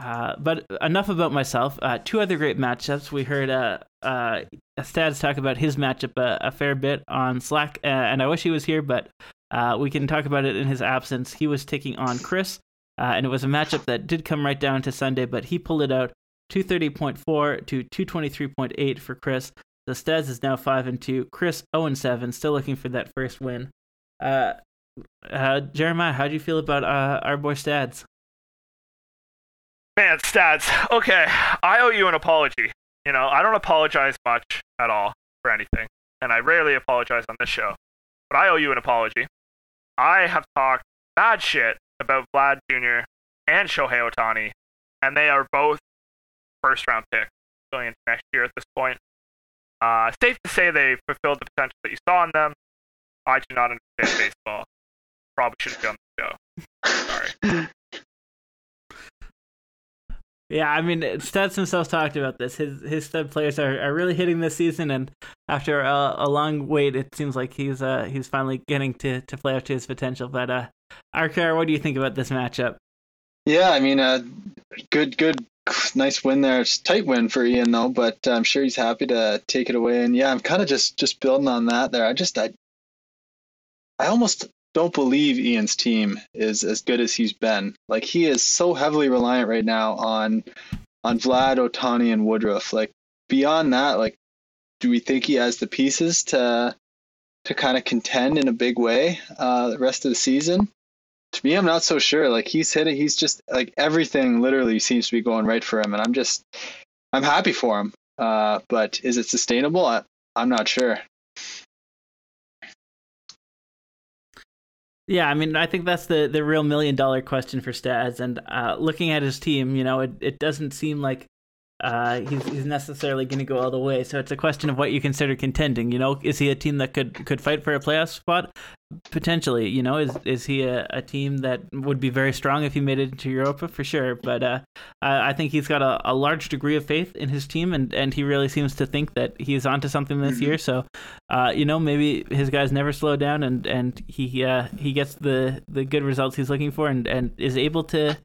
Uh, but enough about myself. Uh, two other great matchups. We heard uh, uh, Stads talk about his matchup a, a fair bit on Slack, uh, and I wish he was here, but uh, we can talk about it in his absence. He was taking on Chris, uh, and it was a matchup that did come right down to Sunday, but he pulled it out 230.4 to 223.8 for Chris. The Steds is now 5 and 2. Chris 0 and 7, still looking for that first win. Uh, uh, Jeremiah, how do you feel about uh, our boy Stads?
Man, Stads. Okay, I owe you an apology. You know, I don't apologize much at all for anything, and I rarely apologize on this show. But I owe you an apology. I have talked bad shit about Vlad Jr. and Shohei Ohtani, and they are both first round pick going into next year at this point. Uh, safe to say they fulfilled the potential that you saw in them. I do not understand baseball. Probably should have done the show. Sorry.
Yeah, I mean, Stats himself talked about this. His his stud players are, are really hitting this season, and after a, a long wait, it seems like he's uh he's finally getting to, to play up to his potential. But uh, Arkar, what do you think about this matchup?
Yeah, I mean, uh, good good nice win there. It's tight win for Ian though, but I'm sure he's happy to take it away. And yeah, I'm kind of just just building on that there. I just I I almost don't believe Ian's team is as good as he's been. Like he is so heavily reliant right now on on Vlad, Ohtani, and Woodruff. Like beyond that, like do we think he has the pieces to to kind of contend in a big way uh, the rest of the season? To me, I'm not so sure. Like he's hitting, he's just like everything literally seems to be going right for him, and I'm just, I'm happy for him. Uh, but is it sustainable? I, I'm not sure.
Yeah, I mean, I think that's the the real million dollar question for Stads. And uh, looking at his team, you know, it, it doesn't seem like uh, he's, he's necessarily going to go all the way. So it's a question of what you consider contending. You know, is he a team that could could fight for a playoff spot? Potentially. You know, is is he a, a team that would be very strong if he made it into Europa for sure? But uh, I, I think he's got a, a large degree of faith in his team, and, and he really seems to think that he's onto something this mm-hmm. year. So, uh, you know, maybe his guys never slow down, and and he uh, he gets the the good results he's looking for, and and is able to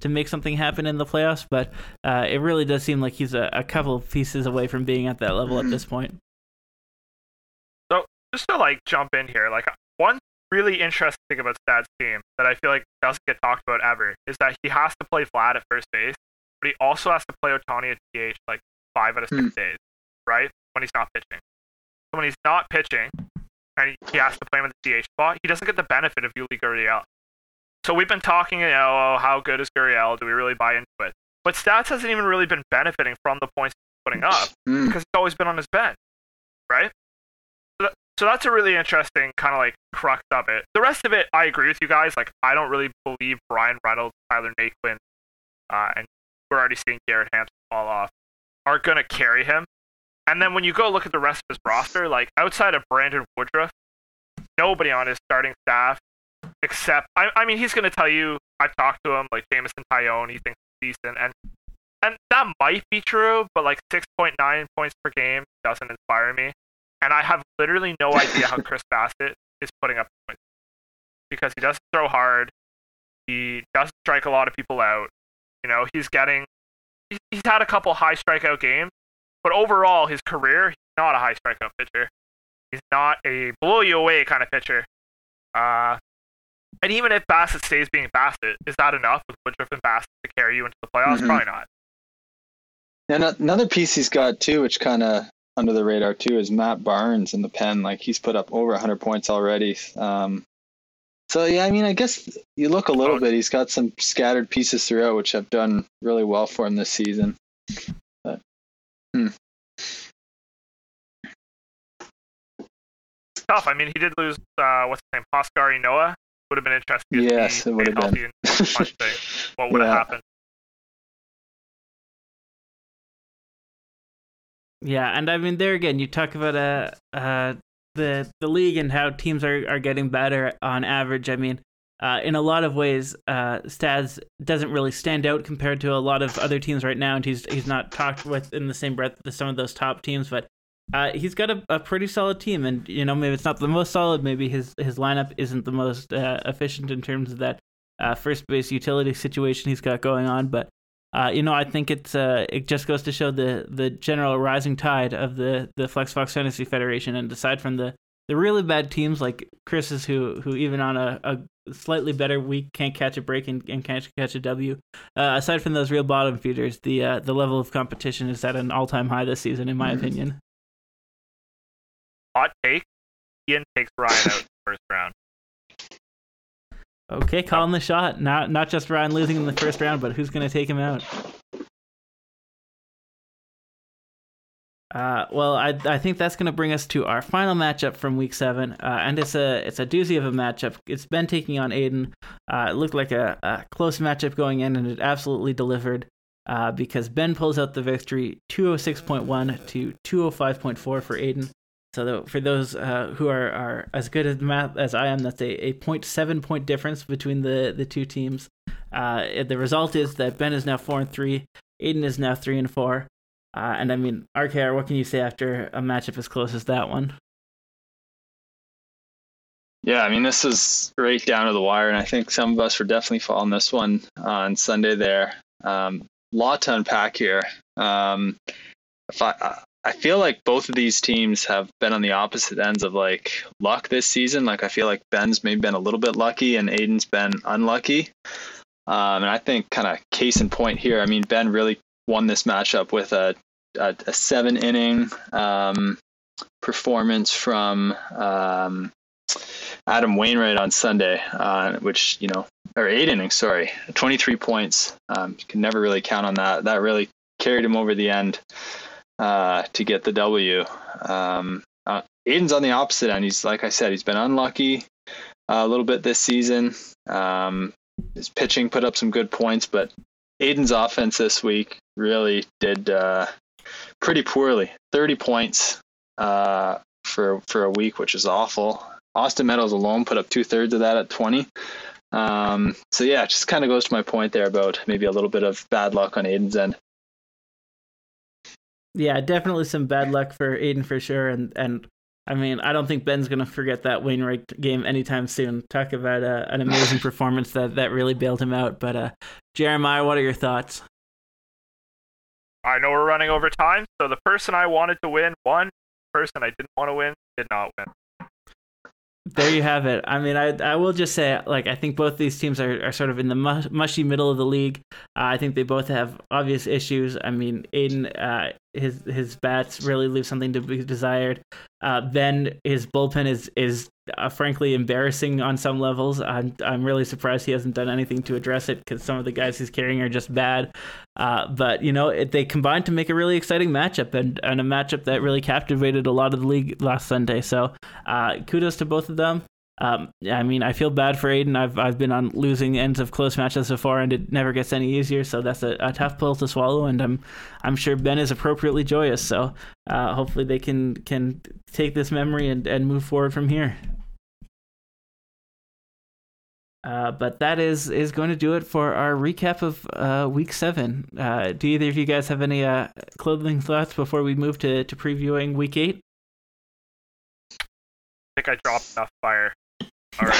to make something happen in the playoffs. But uh, it really does seem like he's a, a couple of pieces away from being at that level at this point.
So just to like jump in here, like one really interesting thing about Stad's team that I feel like doesn't get talked about ever is that he has to play Vlad at first base, but he also has to play Ohtani at DH like five out of six
Hmm.
days, right? When he's not pitching. So when he's not pitching and he has to play him at the DH spot, he doesn't get the benefit of Yuli Gurriel. So we've been talking, you know, oh, how good is Gurriel? Do we really buy into it? But Stats hasn't even really been benefiting from the points he's putting up [laughs]
Mm.
because he's always been on his bench, right? So, that, so that's a really interesting kind of like crux of it. The rest of it, I agree with you guys. Like, I don't really believe Bryan Reynolds, Tyler Naquin, uh, and we're already seeing Garrett Hampson fall off, are going to carry him. And then when you go look at the rest of his roster, like outside of Brandon Woodruff, nobody on his starting staff except I, I mean he's going to tell you I've talked to him like Jameson Taillon he thinks he's decent and and that might be true but like 6.9 points per game doesn't inspire me and I have literally no idea how [laughs] Chris Bassitt is putting up points because he doesn't throw hard he doesn't strike a lot of people out you know he's getting he's, he's had a couple high strikeout games but overall his career he's not a high strikeout pitcher. He's not a blow you away kind of pitcher. Uh and even if Bassitt stays being Bassitt, is that enough with Woodruff and Bassitt to carry you into the playoffs?
Mhm.
Probably not.
And another piece he's got too, which kind of under the radar too, is Matt Barnes in the pen. Like he's put up over 100 points already. Um, so yeah, I mean, I guess you look a little
Oh.
bit. He's got some scattered pieces throughout, which have done really well for him this season. But, hmm.
Tough. I mean, he did lose, uh, what's his name, Oscar Noah. Would have been interesting. if
Yes,
he
it would have been.
healthy and punch thing. What would have happened?
Yeah, and I mean there again, you talk about uh, uh the the league and how teams are, are getting better on average. I mean, uh, in a lot of ways, uh, Stads doesn't really stand out compared to a lot of other teams right now, and he's he's not talked with in the same breath as some of those top teams, but. Uh, he's got a, a pretty solid team, and you know maybe it's not the most solid. Maybe his his lineup isn't the most uh, efficient in terms of that uh, first base utility situation he's got going on. But uh, you know, I think it's uh, it just goes to show the the general rising tide of the the Flex Fox Fantasy Federation. And aside from the the really bad teams like Chris's, who who even on a, a slightly better week can't catch a break and, and can't catch a W. Uh, aside from those real bottom feeders, the uh, the level of competition is at an all time high this season, in my
Mhm.
opinion.
Hot take. Ian takes Ryan out first round.
Okay, calling the shot. Not not just Ryan losing in the first round, but who's to take him out? Uh, well, I I think that's to bring us to our final matchup from Week Seven, uh, and it's a it's a doozy of a matchup. It's Ben taking on Aiden. Uh, it looked like a, a close matchup going in, and it absolutely delivered. Uh, because Ben pulls out the victory, 206.1 to 205.4 for Aiden. So for those uh, who are, are as good at math as I am, that's a, a 0.7 point difference between the, the two teams. Uh, the result is that Ben is now four and three, Aiden is now three and four. Uh, and I mean, RKR, what can you say after a matchup as close as that one?
Yeah, I mean, this is right down to the wire, and I think some of us were definitely following this one on Sunday there. Um, lot to unpack here. Um, I, I feel like both of these teams have been on the opposite ends of like luck this season. Like I feel like Ben's maybe been a little bit lucky and Aiden's been unlucky. Um, and I think kind of case in point here. I mean, Ben really won this matchup with a a, a seven inning um, performance from um, Adam Wainwright on Sunday, uh, which you know, or eight innings, sorry, 23 points. Um, you can never really count on that. That really carried him over the end uh, to get the W. Um, uh, Aiden's on the opposite end. He's like I said, he's been unlucky uh, a little bit this season. Um, his pitching put up some good points, but Aiden's offense this week really did uh, pretty poorly. 30 points uh, for for a week, which is awful. Austin Meadows alone put up two thirds of that at 20. Um, so yeah, it just kind of goes to my point there about maybe a little bit of bad luck on Aiden's end.
Yeah, definitely some bad luck for Aiden for sure, and and I mean, I don't think Ben's gonna forget that Wainwright game anytime soon. Talk about uh, an amazing [laughs] performance that that really bailed him out. But uh, Jeremiah, what are your thoughts?
I know we're running over time, so the person I wanted to win won. The person I didn't want to win did not win
there you have it. I mean, I I will just say, like, I think both these teams are, are sort of in the mushy middle of the league. Uh, I think they both have obvious issues. I mean, Aiden, uh, his his bats really leave something to be desired. Uh, ben, his bullpen is is uh, frankly embarrassing on some levels. I'm I'm really surprised he hasn't done anything to address it because some of the guys he's carrying are just bad. Uh, but you know, it, they combined to make a really exciting matchup and, and a matchup that really captivated a lot of the league last Sunday. So uh, kudos to both of them. Um, I mean, I feel bad for Aiden. I've I've been on losing ends of close matches before, and it never gets any easier. So that's a, a tough pill to swallow, and I'm I'm sure Ben is appropriately joyous. So uh, hopefully they can can take this memory and, and move forward from here. Uh, but that is is going to do it for our recap of uh, week seven. Uh, do either of you guys have any uh, clothing thoughts before we move to, to previewing week eight?
I think I dropped enough fire already.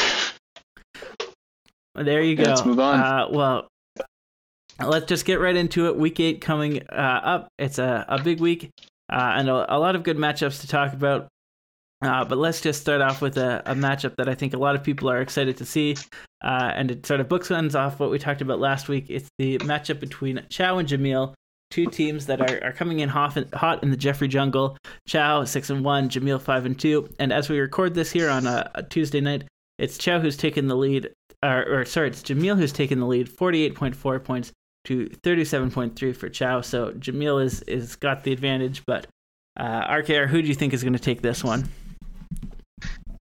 there you go.
Let's move on.
Uh, well, let's just get right into it. Week eight coming up. It's a, a big week and a, a lot of good matchups to talk about. Uh, but let's just start off with a, a, matchup that I think a lot of people are excited to see. Uh, and it sort of bookends off what we talked about last week. It's the matchup between Chow and Jamil, two teams that are, are coming in hot, hot in the Jeffrey Jungle. Chow six and one, Jamil five and two. And as we record this here on a, a Tuesday night, it's Chow who's taken the lead, or, or sorry, it's Jamil who's taken the lead, forty eight point four points to thirty seven point three for Chow. So Jamil is is got the advantage, but uh, RKR, who do you think is going to take this one?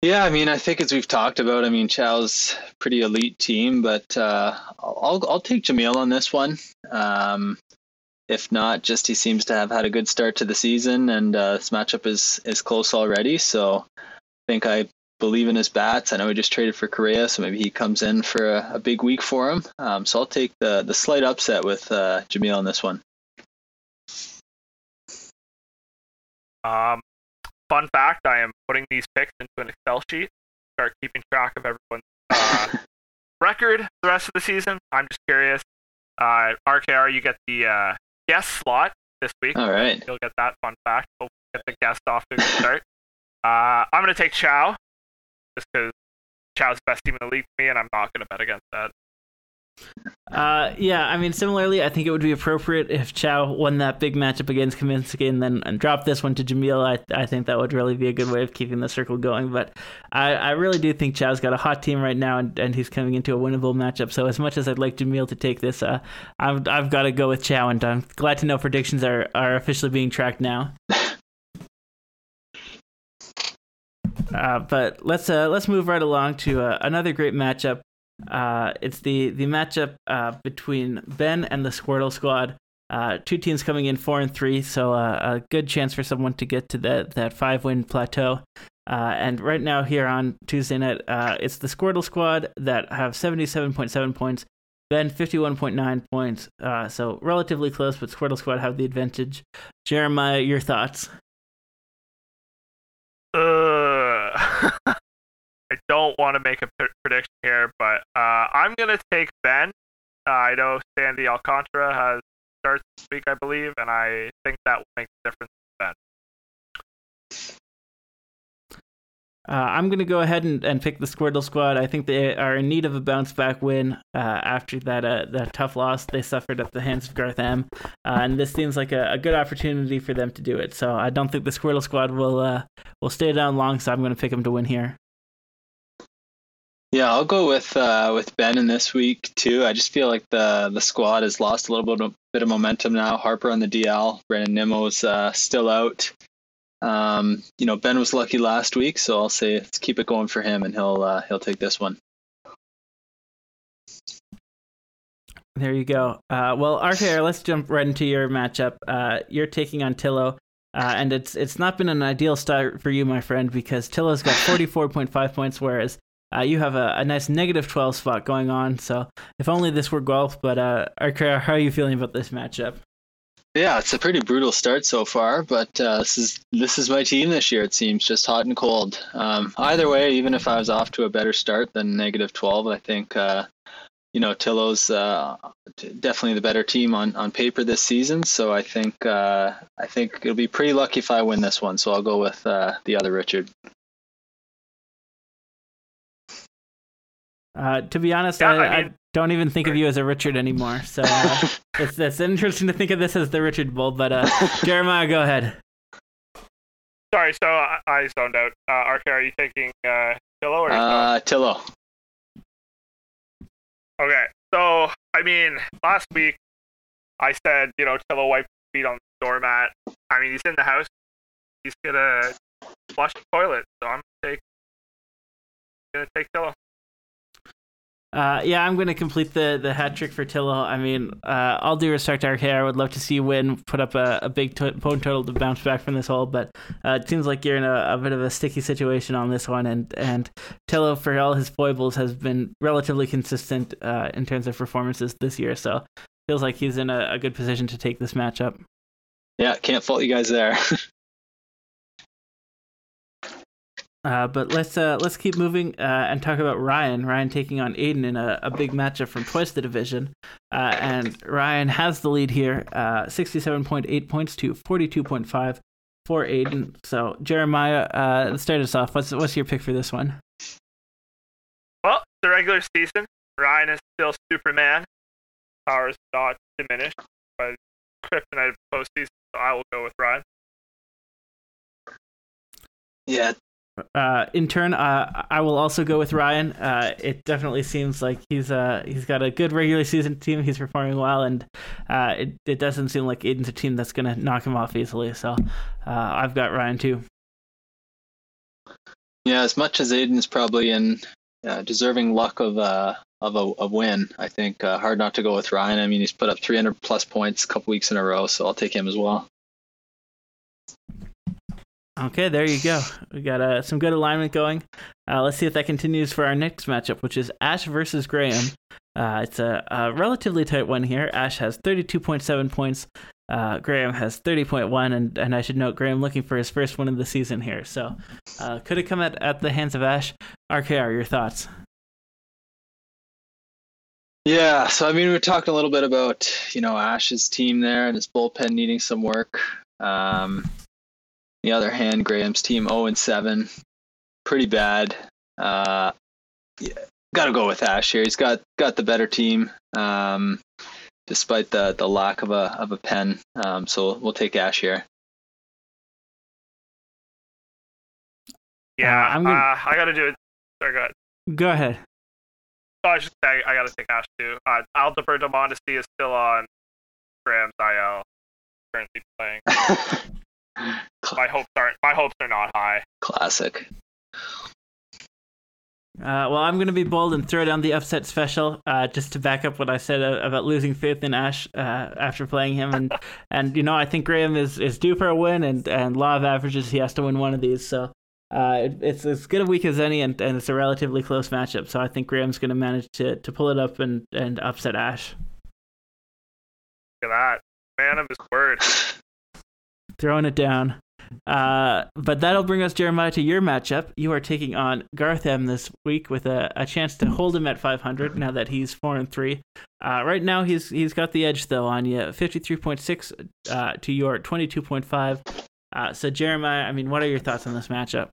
Yeah, I mean, I think as we've talked about, I mean, Chow's pretty elite team, but uh, I'll I'll take Jamil on this one. Um, if not, just he seems to have had a good start to the season, and uh, this matchup is is close already. So I think I believe in his bats. I know he just traded for Correa, so maybe he comes in for a, a big week for him. Um, so I'll take the the slight upset with uh, Jamil on this one.
Um, fun fact: I am putting these picks into an Excel sheet. Start keeping track of everyone's uh, [laughs] record the rest of the season. I'm just curious. Uh, RKR, you get the uh, guest slot this week.
All right.
You'll get that fun fact. Hope get the guest off to a start. [laughs] Uh, I'm going to take Chow just because Chow's best team in the league for me, and I'm not going to bet against that.
Uh, yeah, I mean, similarly, I think it would be appropriate if Chow won that big matchup against Kaminsky and then and dropped this one to Jamil. I, I think that would really be a good way of keeping the circle going. But I, I really do think Chow's got a hot team right now, and, and he's coming into a winnable matchup. So as much as I'd like Jamil to take this, uh, I've, I've got to go with Chow, and I'm glad to know predictions are, are officially being tracked now. [laughs] Uh, but let's uh, let's move right along to uh, another great matchup uh, it's the the matchup uh, between Ben and the Squirtle Squad. Two teams coming in four and three, so a good chance for someone to get to that that five win plateau. And right now here on Tuesday night, it's the Squirtle Squad that have seventy seven point seven points. Ben fifty one point nine points. so relatively close, but Squirtle Squad have the advantage. Jeremiah, your thoughts?
Uh. [laughs] I don't want to make a p- prediction here, but uh, I'm going to take Ben. Uh, I know Sandy Alcantara has starts this week, I believe, and I think that will make the difference
Uh, I'm going to go ahead and, and pick the Squirtle squad. I think they are in need of a bounce back win uh, after that uh, that tough loss they suffered at the hands of Garth M. Uh, and this seems like a, a, good opportunity for them to do it. So I don't think the Squirtle squad will uh, will stay down long. So I'm going to pick them to win here.
Yeah, I'll go with uh, with Ben in this week too. I just feel like the the squad has lost a little bit of, bit of momentum now. Harper on the DL, Brandon Nimmo's still out. Um, you know, Ben was lucky last week, so I'll say let's keep it going for him, and he'll uh, he'll take this one.
There you go. Uh, well, RKR, [sighs] let's jump right into your matchup. Uh, you're taking on Tillo. Uh, and it's it's not been an ideal start for you, my friend, because Tillo's got [sighs] 44.5 points, whereas uh, you have a, a, nice negative 12 spot going on. So if only this were golf, but uh, how are you feeling about this matchup?
Yeah, it's a pretty brutal start so far, but uh, this is this is my team this year. It seems just hot and cold. Um, either way, even if I was off to a better start than negative twelve, I think uh, you know Tillo's uh, definitely the better team on, on paper this season. So I think uh, I think it'll be pretty lucky if I win this one. So I'll go with uh, the other Richard.
Uh, to be honest,
Yeah,
I,
I mean-
I don't even think of you as a Richard anymore. So uh, [laughs] it's, it's interesting to think of this as the Richard Bull. But uh, [laughs] Jeremiah, go ahead.
Sorry, so I, I zoned out. Uh, Arca, are you taking uh, Tillo or
Uh, Tillo.
Okay, so I mean, last week I said you know Tillo wiped his feet on the doormat. I mean, he's in the house. He's gonna flush the toilet, so I'm gonna take gonna take Tillo.
Uh, yeah, I'm going to complete the, the hat trick for Tillo. I mean, uh, all due respect to RK, I would love to see you win, put up a, a big to- point total to bounce back from this hole, but uh, it seems like you're in a, a bit of a sticky situation on this one. And, and Tillo, for all his foibles, has been relatively consistent uh, in terms of performances this year. So feels like he's in a, a good position to take this matchup.
Yeah, can't fault you guys there. [laughs]
Uh, but let's uh, let's keep moving uh, and talk about Ryan. Ryan taking on Aiden in a, a big matchup from twice the division, uh, and Ryan has the lead here, uh, sixty-seven point eight points to forty-two point five for Aiden. So Jeremiah, uh, let's start us off. What's what's your pick for this one?
Well, the regular season, Ryan is still Superman. Powers not diminished, but kryptonite postseason. So I will go with Ryan.
yeah,
Uh, in turn, uh, I will also go with Ryan. Uh, it definitely seems like he's uh, he's got a good regular season team. He's performing well, and uh, it it doesn't seem like Aiden's a team that's gonna knock him off easily. So uh, I've got Ryan too.
yeah. As much as Aiden's probably in uh, deserving luck of uh, of a, a win, I think hard not to go with Ryan. I mean, he's put up 300 plus points a couple weeks in a row, so I'll take him as well.
Okay, there you go. We got uh, some good alignment going. Uh, let's see if that continues for our next matchup, which is Ash versus Graham. Uh, it's a, a relatively tight one here. Ash has 32.7 points. Uh, Graham has 30.1, and, and I should note Graham looking for his first win of the season here. So uh, could it come at, at the hands of Ash? RKR, your thoughts?
Yeah, so I mean, we were talking a little bit about you know Ash's team there and his bullpen needing some work. Um, the other hand, Graham's team 0 and 7, pretty bad. Uh, yeah, got to go with Ash here. He's got got the better team, um, despite the the lack of a of a pen. Um, so we'll take Ash here.
Yeah,
Uh, I'm gonna-
uh, I got to do it. Sorry, go ahead.
Go ahead.
Oh, I should say I got to take Ash too. Uh, Adalberto Mondesi is still on Graham's IL, currently playing. [laughs] My hopes aren't. My hopes are not high.
Classic.
Uh, well, I'm going to be bold and throw down the upset special, uh, just to back up what I said uh, about losing faith in Ash uh, after playing him, and [laughs] and you know I think Graham is, is due for a win, and and law of averages he has to win one of these, so uh, it, it's as good a week as any, and, and it's a relatively close matchup, so I think Graham's going to manage to to pull it up and and upset Ash,
Look at that. Man of his word.
throwing it down. Uh, but that'll bring us, Jeremiah, to your matchup. You are taking on Garth M this week with a, a chance to hold him at 500 now that he's four and three. Uh, right now, he's he's got the edge though on you, 53.6 uh, to your 22.5. Uh, so Jeremiah, I mean, what are your thoughts on this matchup?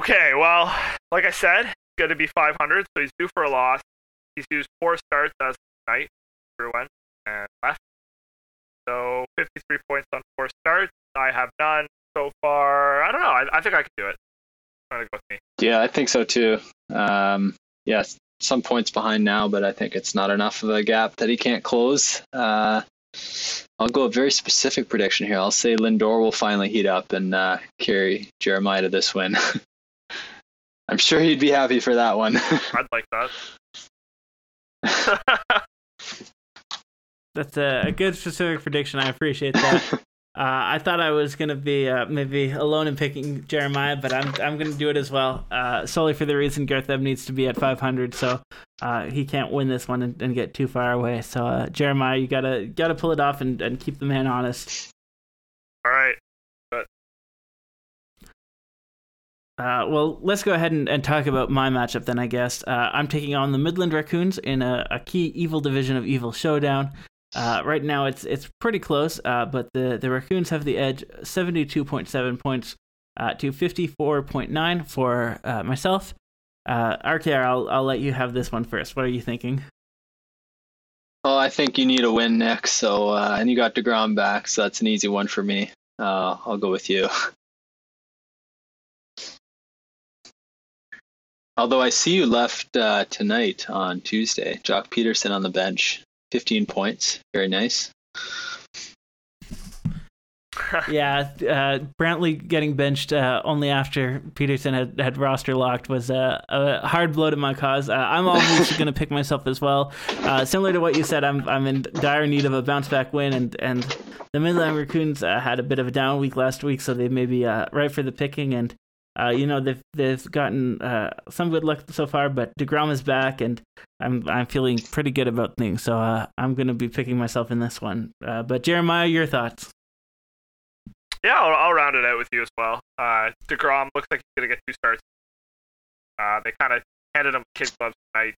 Okay, well, like I said, he's going to be 500, so he's due for a loss. He's used four starts as night, everyone, and left. So 53 points on four starts. I have none so far. I don't know. I, I think I can do it. I'm going to go with me.
Yeah, I think so too. Um, yes, some points behind now, but I think it's not enough of a gap that he can't close. Uh, I'll go a very specific prediction here. I'll say Lindor will finally heat up and uh, carry Jeremiah to this win. [laughs] I'm sure he'd be happy for that one. [laughs]
I'd like that. [laughs]
That's a, a good specific prediction. I appreciate that. [laughs] Uh, I thought I was gonna be uh, maybe alone in picking Jeremiah, but I'm I'm gonna do it as well, uh, solely for the reason Garth Ebb needs to be at 500, so uh, he can't win this one and, and, get too far away. So uh, Jeremiah, you gotta gotta pull it off and, and keep the man honest.
All right.
Uh, well, let's go ahead and, and, talk about my matchup then, I guess. Uh, I'm taking on the Midland Raccoons in a, a key evil division of Evil Showdown. Uh, right now, it's it's pretty close, uh, but the, the Raccoons have the edge 72.7 points uh, to 54.9 for uh, myself. Uh, RKR, I'll, I'll let you have this one first. What are you thinking?
Oh, I think you need a win next. So, and you got DeGrom back, so that's an easy one for me. I'll go with you. [laughs] Although I see you left uh, tonight on Tuesday, Joc Pederson on the bench, 15 points. Very nice. [laughs]
yeah, uh, Brantley getting benched uh, only after Pederson had, had roster locked was a, a hard blow to my cause. Uh, I'm obviously going to pick myself as well. Uh, similar to what you said, I'm I'm in dire need of a bounce back win, and and the Midland Raccoons uh, had a bit of a down week last week, so they may be right for the picking. And uh, you know they've they've gotten uh, some good luck so far, but Degrom is back, and I'm I'm feeling pretty good about things. So uh, I'm going to be picking myself in this one. Uh, but Jeremiah, your thoughts?
Yeah, I'll, I'll, round it out with you as well. Uh, Degrom looks like he's going to get two starts. Uh, they kind of handed him kid gloves tonight,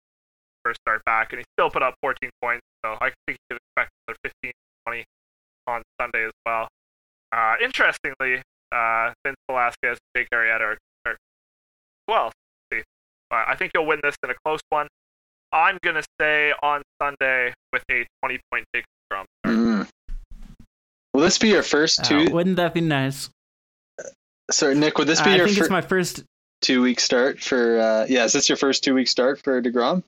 first start back, and he still put up 14 points. So I think he could expect another 15, 20 on Sunday as well. interestingly, uh, Vince Velasquez, Jake Arrieta are, are well. See, uh, I think you'll win this in a close one. I'm gonna stay on Sunday with a 20 point take from.
Mm. Will this be your first uh, two?
Uh, wouldn't that be nice?
Sorry, Nick. Would this be
uh,
your?
I think fir- it's my first
two week start for. Uh, yeah, is this your first two week start for Degrom?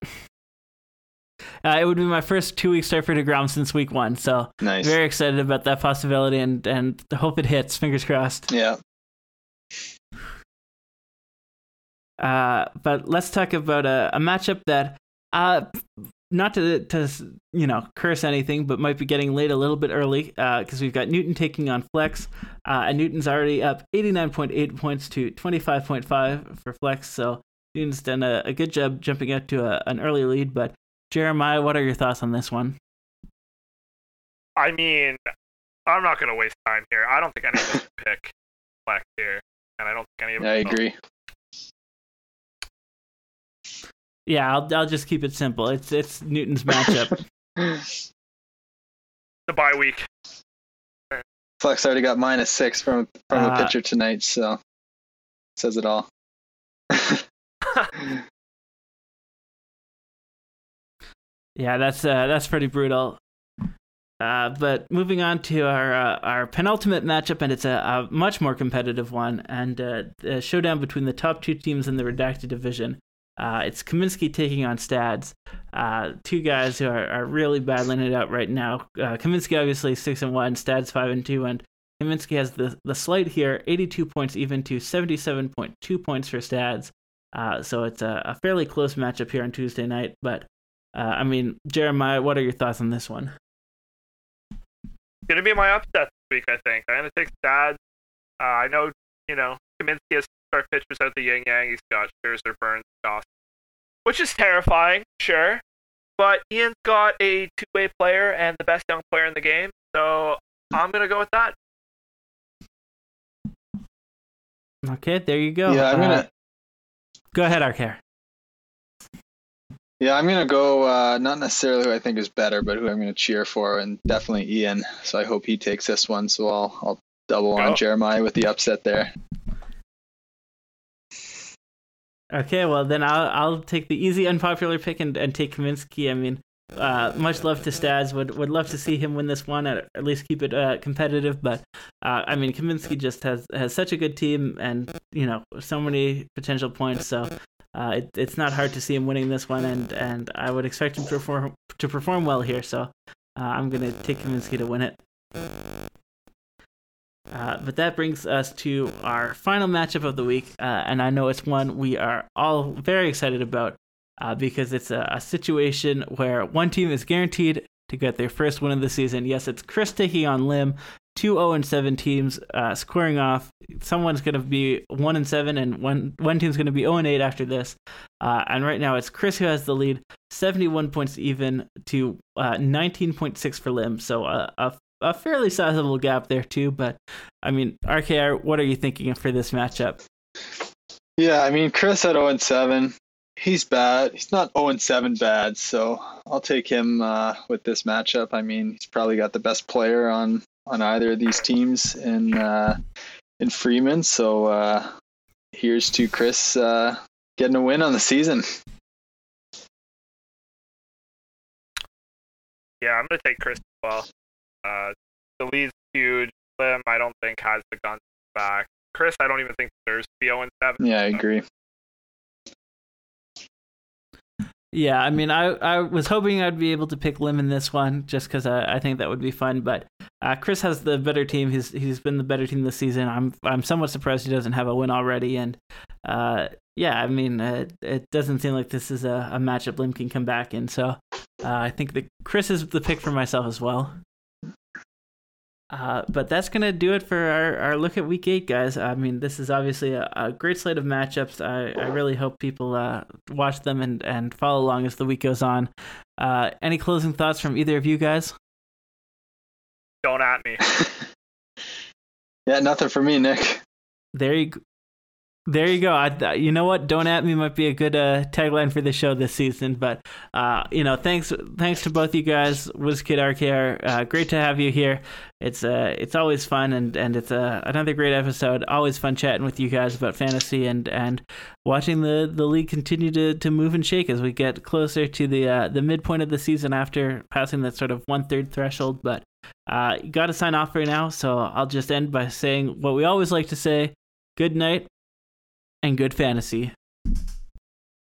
Uh, it would be my first two week start for Degrom since week one, so
nice.
very excited about that possibility, and and hope it hits. Fingers crossed.
Yeah.
Uh, but let's talk about a, a matchup that, uh, not to to you know curse anything, but might be getting late a little bit early because uh, we've got Newton taking on Flex, uh, and Newton's already up 89.8 points to 25.5 for Flex, so Newton's done a, a good job jumping out to a, an early lead, but Jeremiah, what are your thoughts on this one?
I mean, I'm not going to waste time here. I don't think anyone should [laughs] pick Black here, and I don't think any of
I agree.
Yeah, I'll I'll just keep it simple. It's it's Newton's matchup. [laughs]
the bye week.
Flex already got minus six from from uh, a pitcher tonight, so says it all. [laughs]
Yeah, that's uh, that's pretty brutal. Uh, but moving on to our uh, our penultimate matchup, and it's a, a much more competitive one, and uh, a showdown between the top two teams in the redacted division. Uh, it's Kaminsky taking on Stads, uh, two guys who are, are really battling it out right now. Uh, Kaminsky obviously six and one, Stads five and two, and Kaminsky has the the slight here, 82 points even to 77.2 points for Stads. so it's a, a fairly close matchup here on Tuesday night, but uh, I mean, Jeremiah, what are your thoughts on this one?
It's Gonna be my upset this week, I think. I'm gonna take Stad. Uh, I know, you know, Kaminsky has start pitchers out the yin yang. He's got Scherzer, Burnes, Dawson, which is terrifying, sure. But Ian's got a two-way player and the best young player in the game, so I'm gonna go with that.
Okay, there you go.
Yeah, I'm gonna. Uh,
go ahead, Arcare.
Yeah, I'm gonna go. Uh, not necessarily who I think is better, but who I'm gonna cheer for, and definitely Ian. So I hope he takes this one. So I'll I'll double on Jeremiah with the upset there.
Okay, well then I'll I'll take the easy unpopular pick and, and take Kaminsky. I mean, uh, much love to Stads. Would would love to see him win this one, at, at least keep it uh, competitive. But uh, I mean, Kaminsky just has has such a good team, and you know, so many potential points. So uh, it, it's not hard to see him winning this one, and, and I would expect him to perform to perform well here. So uh, I'm gonna take Kaminsky to win it. Uh, but that brings us to our final matchup of the week, uh, and I know it's one we are all very excited about uh, because it's a, a, situation where one team is guaranteed to get their first win of the season. Yes, it's Chris taking on Lim two 0 and 7 teams uh, squaring off. Someone's going to be 1 and 7, and one one team's going to be 0 and 8 after this. Uh, and right now it's Chris who has the lead, 71 points even to uh, 19.6 for Lim. So uh, a a fairly sizable gap there too. But I mean, RKR, what are you thinking for this matchup?
Yeah, I mean, Chris at 0 and 7. He's bad. He's not 0 and 7 bad, so I'll take him uh, with this matchup. I mean, he's probably got the best player on on either of these teams in uh, in Freeman. So uh, here's to Chris uh, getting a win on the season.
Yeah, I'm gonna take Chris as well. Uh, the lead's huge. Lim, I don't think has the guns back. Chris, I don't even think deserves to be 0 7.
Yeah, I agree.
Yeah, I mean, I, I was hoping I'd be able to pick Lim in this one just because I, I think that would be fun. But uh, Chris has the better team. He's he's been the better team this season. I'm I'm somewhat surprised he doesn't have a win already. And uh, yeah, I mean, uh, it doesn't seem like this is a, a matchup Lim can come back in. So uh, I think that Chris is the pick for myself as well. Uh, but that's to do it for our, our look at week eight, guys. I mean, this is obviously a, a great slate of matchups. I, I really hope people uh, watch them and, and follow along as the week goes on. Any closing thoughts from either of you guys?
Don't at me. [laughs]
yeah, nothing for me, Nick.
There you there you go. I, you know what? Don't at me might be a good uh, tagline for the show this season. But uh, you know, thanks thanks to both you guys, WizKid RKR. Uh, great to have you here. It's uh it's always fun and and it's uh, another great episode. Always fun chatting with you guys about fantasy and and watching the the league continue to to move and shake as we get closer to the uh, the midpoint of the season after passing that sort of one third threshold. But uh, got to sign off right now, so I'll just end by saying what we always like to say. Good night and good fantasy.